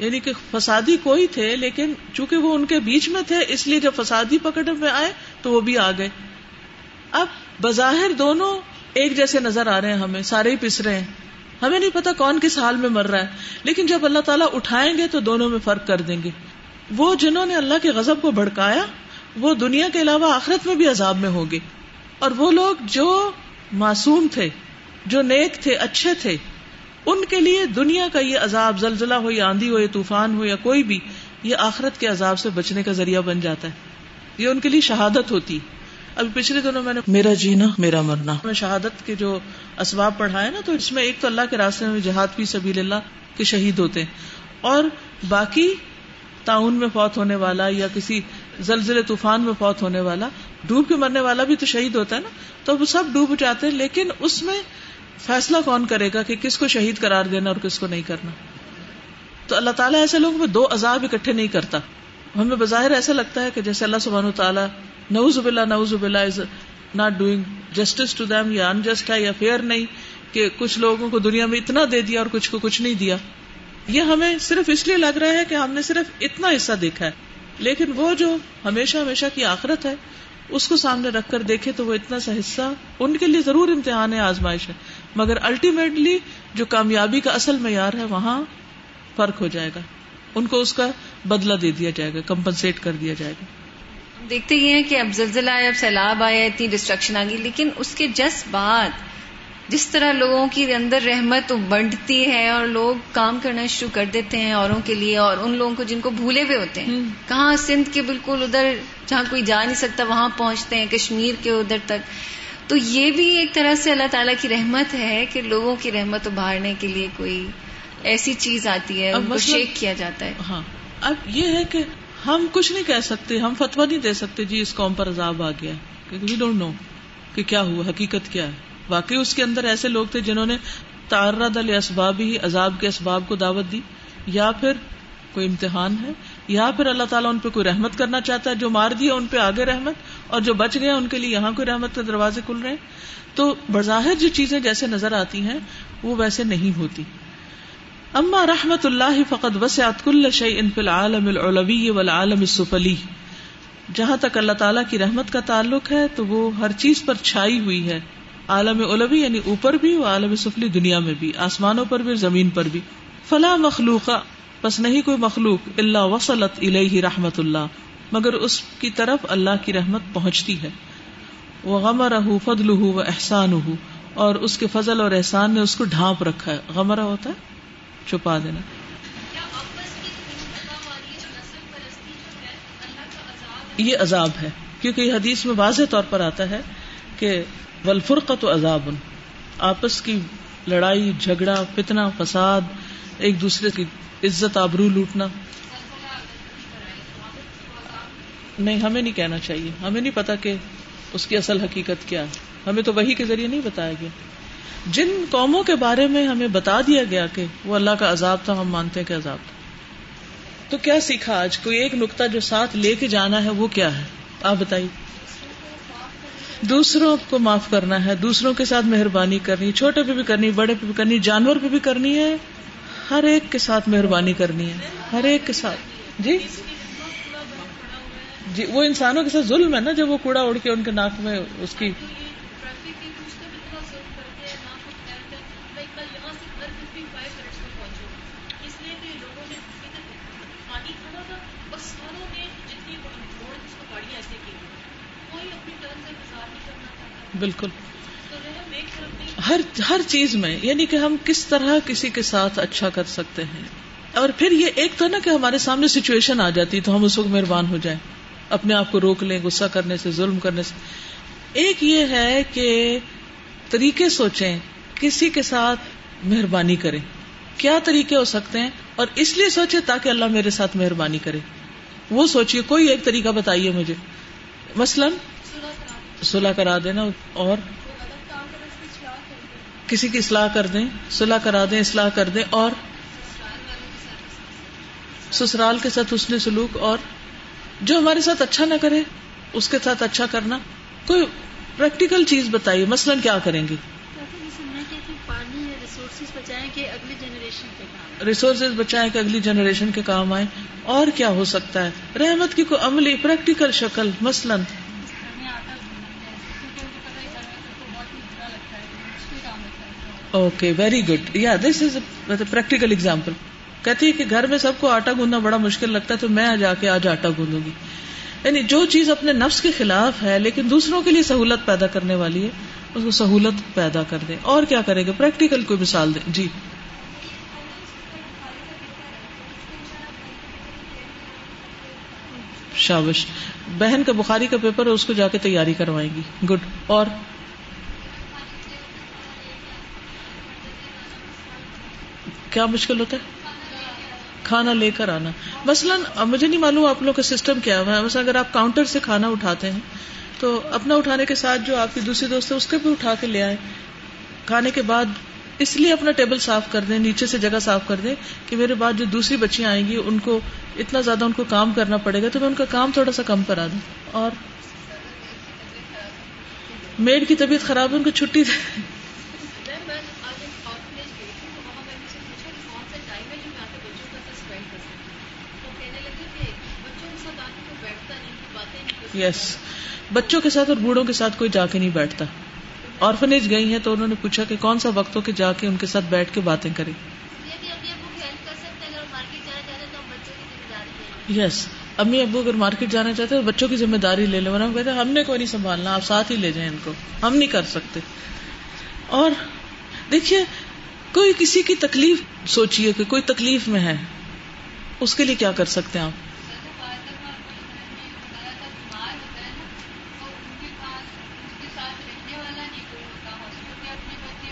یعنی کہ فسادی کوئی تھے، لیکن چونکہ وہ ان کے بیچ میں تھے، اس لیے جب فسادی پکڑ میں آئے تو وہ بھی آ گئے۔ اب بظاہر دونوں ایک جیسے نظر آ رہے ہیں ہمیں، سارے ہی پس رہے ہیں۔ ہمیں نہیں پتا کون کس حال میں مر رہا ہے، لیکن جب اللہ تعالیٰ اٹھائیں گے تو دونوں میں فرق کر دیں گے۔ وہ جنہوں نے اللہ کے غزب کو بھڑکایا، وہ دنیا کے علاوہ آخرت میں بھی عذاب میں ہوں گے۔ اور وہ لوگ جو معصوم تھے، جو نیک تھے، اچھے تھے ان کے لیے دنیا کا یہ عذاب زلزلہ ہو یا آندھی ہو یا طوفان ہو یا کوئی بھی یہ آخرت کے عذاب سے بچنے کا ذریعہ بن جاتا ہے۔ یہ ان کے لیے شہادت ہوتی۔ ابھی پچھلے دنوں میں نے میرا جینا میرا مرنا۔ میں شہادت کے جو اسباب پڑھائے نا تو اس میں ایک تو اللہ کے راستے میں جہاد فی سبیل اللہ کے شہید ہوتے۔ ہیں اور باقی تعاون میں فوت ہونے والا یا کسی زلزلے طوفان میں فوت ہونے والا ڈوب کے مرنے والا بھی تو شہید ہوتا ہے نا۔ تو وہ سب ڈوب جاتے ہیں لیکن اس میں فیصلہ کون کرے گا کہ کس کو شہید قرار دینا اور کس کو نہیں کرنا؟ تو اللہ تعالیٰ ایسے لوگوں میں دو عذاب اکٹھے نہیں کرتا۔ ہمیں بظاہر ایسا لگتا ہے کہ جیسے اللہ سبحانہ تعالیٰ نوز بلا نوز بلا is not doing justice to them یا انجسٹ ہے، یا فیئر نہیں کہ کچھ لوگوں کو دنیا میں اتنا دے دیا اور کچھ کو کچھ نہیں دیا۔ یہ ہمیں صرف اس لیے لگ رہا ہے کہ ہم نے صرف اتنا حصہ دیکھا ہے۔ لیکن وہ جو ہمیشہ ہمیشہ کی آخرت ہے، اس کو سامنے رکھ کر دیکھے تو وہ اتنا سا حصہ ان کے لیے ضرور امتحان ہے آزمائش ہے۔ مگر الٹیمیٹلی جو کامیابی کا اصل معیار ہے وہاں فرق ہو جائے گا۔ ان کو اس کا بدلہ دے دیا جائے گا کمپنسیٹ کر دیا جائے گا۔ دیکھتے یہ ہیں کہ اب زلزلہ آیا اب سیلاب آیا اتنی ڈسٹرکشن آ گئی لیکن اس کے جس بعد جس طرح لوگوں کی اندر رحمت بنٹتی ہے اور لوگ کام کرنا شروع کر دیتے ہیں اوروں کے لیے اور ان لوگوں کو جن کو بھولے ہوئے ہوتے ہیں۔ کہاں سندھ کے بالکل ادھر جہاں کوئی جا نہیں سکتا وہاں پہنچتے ہیں کشمیر کے ادھر تک۔ تو یہ بھی ایک طرح سے اللہ تعالیٰ کی رحمت ہے کہ لوگوں کی رحمت ابھارنے کے لیے کوئی ایسی چیز آتی ہے ان کو شیک کیا جاتا ہے۔ ہاں۔ اب یہ ہے کہ ہم کچھ نہیں کہہ سکتے ہم فتوا نہیں دے سکتے جی اس قوم پر عذاب آ گیا وی ڈونٹ نو کہ کیا ہوا حقیقت کیا ہے۔ واقعی اس کے اندر ایسے لوگ تھے جنہوں نے تارد علیہ اسباب ہی عذاب کے اسباب کو دعوت دی۔ یا پھر کوئی امتحان ہے یا پھر اللہ تعالیٰ ان پہ کوئی رحمت کرنا چاہتا ہے جو مار دیا ان پہ آگے رحمت۔ اور جو بچ گیا ان کے لیے یہاں کوئی رحمت کے دروازے کھل رہے ہیں، تو بظاہر جو چیزیں جیسے نظر آتی ہیں، وہ ویسے نہیں ہوتی۔ اما رحمت اللہ فقط وسعت کل شيء في العالم العلوي والعالم السفلی۔ جہاں تک اللہ تعالیٰ کی رحمت کا تعلق ہے، تو وہ ہر چیز پر چھائی ہوئی ہے۔ عالم علوی یعنی اوپر بھی وہ عالم سفلی دنیا میں بھی، آسمانوں پر بھی زمین پر بھی۔ فلا مخلوق بس نہیں کوئی مخلوق اللہ وسلط الہ رحمت اللہ۔ مگر اس کی طرف اللہ کی رحمت پہنچتی ہے۔ وہ غمر فضل و احسان اور اس کے فضل اور احسان نے اس کو ڈھانپ رکھا ہے۔ غمرہ ہوتا ہے؟ چھپا دینا۔ یہ عذاب ہے؟ کیونکہ یہ حدیث میں واضح طور پر آتا ہے کہ ولفرقت عذاب آپس کی لڑائی جھگڑا فتنا فساد ایک دوسرے کی عزت آبرو لوٹنا۔ نہیں، ہمیں نہیں کہنا چاہیے۔ ہمیں نہیں پتا کہ اس کی اصل حقیقت کیا ہے۔ ہمیں تو وہی کے ذریعے نہیں بتایا گیا۔ جن قوموں کے بارے میں ہمیں بتا دیا گیا کہ وہ اللہ کا عذاب تھا، ہم مانتے ہیں کہ عذاب تھا۔ تو کیا سیکھا آج؟ کوئی ایک نقطہ جو ساتھ لے کے جانا ہے، وہ کیا ہے؟ آپ بتائیے۔ دوسروں کو معاف کرنا ہے، دوسروں کے ساتھ مہربانی کرنی، چھوٹے پہ بھی کرنی، بڑے پہ بھی کرنی، جانور پہ بھی کرنی ہے، ہر ایک کے ساتھ مہربانی کرنی ہے۔ ہر ایک کے ساتھ۔ جی؟ جی وہ انسانوں کے ساتھ ظلم ہے نا، جب وہ کوڑا اڑ کے ان کے ناک میں اس کی بالکل۔ ہر ہر چیز میں یعنی کہ ہم کس طرح کسی کے ساتھ اچھا کر سکتے ہیں۔ اور پھر یہ ایک تو نا کہ ہمارے سامنے سچویشن آ جاتی تو ہم اس وقت مہربان ہو جائیں۔ اپنے آپ کو روک لیں، غصہ کرنے سے، ظلم کرنے سے۔ ایک یہ ہے کہ طریقے سوچیں، کسی کے ساتھ مہربانی کریں۔ کیا طریقے ہو سکتے ہیں؟ اور اس لیے سوچے تاکہ اللہ میرے ساتھ مہربانی کرے۔ وہ سوچیے کوئی ایک طریقہ بتائیے مجھے۔ مثلاً صلاح کرا دینا اور کسی کی اصلاح کر دیں صلاح کرا دیں، اصلاح کر دیں، اور سسرال کے ساتھ اس نے سلوک، اور جو ہمارے ساتھ اچھا نہ کرے اس کے ساتھ اچھا کرنا کوئی پریکٹیکل چیز بتائیے مثلاً کیا کریں گے؟ ریسورسز بچائیں کہ اگلی جنریشن کے کام آئے اور کیا ہو سکتا ہے؟ رحمت کی کوئی عملی پریکٹیکل شکل مثلاً؟ اوکے ویری گڈ یا دس از پریکٹیکل اگزامپل کہتی ہے کہ گھر میں سب کو آٹا گوندنا بڑا مشکل لگتا ہے، تو میں جا کے آج آٹا گوندوں گی۔ یعنی جو چیز اپنے نفس کے خلاف ہے، لیکن دوسروں کے لیے سہولت پیدا کرنے والی ہے، اس کو سہولت پیدا کر دیں۔ اور کیا کریں گے؟ پریکٹیکل کوئی مثال دیں۔ جی۔ شابش۔ بہن کا بخاری کا پیپر ہے اس کو جا کے تیاری کروائیں گی۔ گڈ۔ اور؟ کیا مشکل ہوتا ہے؟ کھانا لے کر آنا۔ مثلاً، مجھے نہیں معلوم آپ لوگ کا سسٹم کیا ہوا ہے۔ مثلا، اگر آپ کاؤنٹر سے کھانا اٹھاتے ہیں، تو اپنا اٹھانے کے ساتھ جو آپ کی دوسری دوست ہے اس کے بھی اٹھا کے لے آئے کھانے کے بعد اس لیے اپنا ٹیبل صاف کر دیں، نیچے سے جگہ صاف کر دیں کہ میرے بعد جو دوسری بچیاں آئیں گی، ان کو اتنا زیادہ ان کو کام کرنا پڑے گا، تو میں ان کا کام تھوڑا سا کم کرا دوں۔ اور میڈ کی طبیعت خراب ہے، ان کو چھٹی دے۔ یس بچوں کے ساتھ اور بوڑھوں کے ساتھ کوئی جا کے نہیں بیٹھتا۔ آرفنیج گئی ہیں تو انہوں نے پوچھا کہ کون سا وقت ہو کہ جا کے ان کے ساتھ بیٹھ کے باتیں کریں۔ یس امی ابو اگر مارکیٹ جانا چاہتے ہیں بچوں کی ذمہ داری لے لیں ورنہ کہتے ہم نے کوئی نہیں سنبھالنا آپ ساتھ ہی لے جائیں ان کو۔ ہم نہیں کر سکتے۔ اور دیکھیے کوئی کسی کی تکلیف سوچیے کہ کوئی تکلیف میں ہے اس کے لیے کیا کر سکتے ہیں آپ؟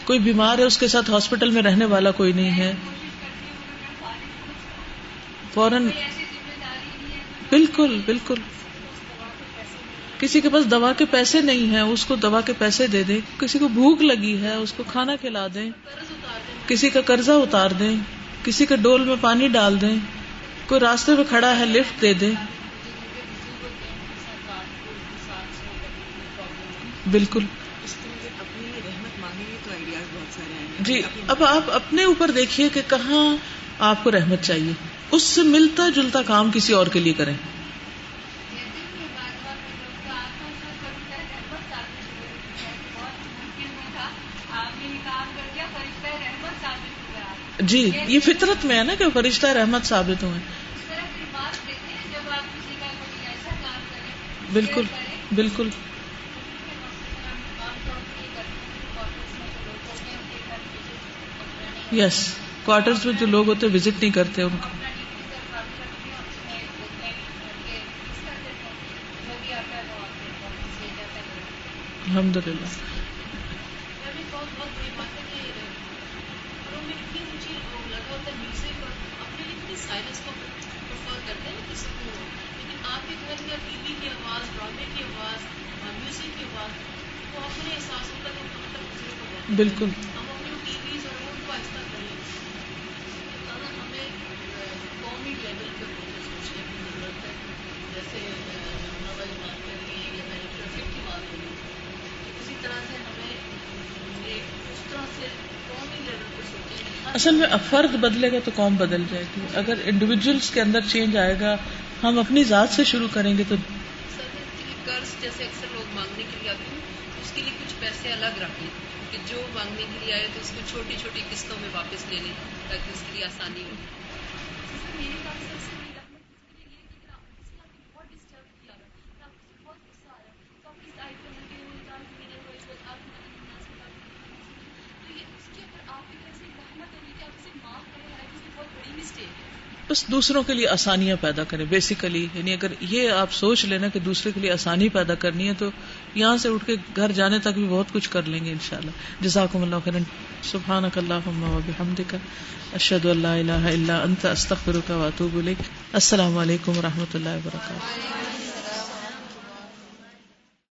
کوئی بیمار ہے، اس کے ساتھ ہاسپٹل میں رہنے والا کوئی نہیں ہے۔ فوراً بالکل بالکل۔ کسی کے پاس دوا کے پیسے نہیں ہے اس کو دوا کے پیسے دے دیں۔ کسی کو بھوک لگی ہے، اس کو کھانا کھلا دیں۔ کسی کا قرضہ اتار دیں۔ کسی کے ڈول میں پانی ڈال دیں۔ کوئی راستے میں کھڑا ہے، لفٹ دے دیں۔ بالکل۔ جی اب آپ اپنے اوپر دیکھیے کہ کہاں آپ کو رحمت چاہیے۔ اس سے ملتا جلتا کام کسی اور کے لیے کریں۔ جی یہ فطرت میں ہے نا کہ فرشتہ رحمت ثابت ہوئے۔ بالکل بالکل۔ یس کوارٹرز میں جو لوگ ہوتے ہیں وزٹ نہیں کرتے ان کو. الحمد للہ اگر ٹی وی کی آواز ڈرامے کی آواز میوزک کی آواز وہ اپنے احساس ہوتا ہے کہ مطلب دوسرے کو بالکل ہم اپنے ٹی ویز اور ان کو آہستہ کریں اگر ہمیں قومی لیول پہ بہت سوچنے کی ضرورت ہے جیسے ہوائی بات کر رہی ہے یا میں نے ٹریفک کی بات کری اسی طرح سے ہمیں ایک اس طرح سے قومی لیول پہ سوچیں اصل میں اب فرد بدلے گا تو قوم بدل جائے گی۔ اگر انڈیویجلس کے اندر چینج آئے گا ہم اپنی ذات سے شروع کریں گے تو قرض جیسے اکثر لوگ مانگنے کے لیے آتے ہیں اس کے لیے کچھ پیسے الگ رکھ لیں کہ جو مانگنے کے لیے آئے تو اس کو چھوٹی چھوٹی قسطوں میں واپس لے لیں تاکہ اس کے لیے آسانی ہو۔ بس دوسروں کے لیے آسانیاں پیدا کریں بیسیکلی یعنی اگر یہ آپ سوچ لینا کہ دوسرے کے لیے آسانی پیدا کرنی ہے تو یہاں سے اٹھ کے گھر جانے تک بھی بہت کچھ کر لیں گے ان شاء اللہ جزاکم اللہ خیرن۔ سبحان اللہ حمد کا اشد اللہ اللہ اللہ انت استخر کا واتوب السلام علیکم و رحمۃ اللہ وبرکاتہ۔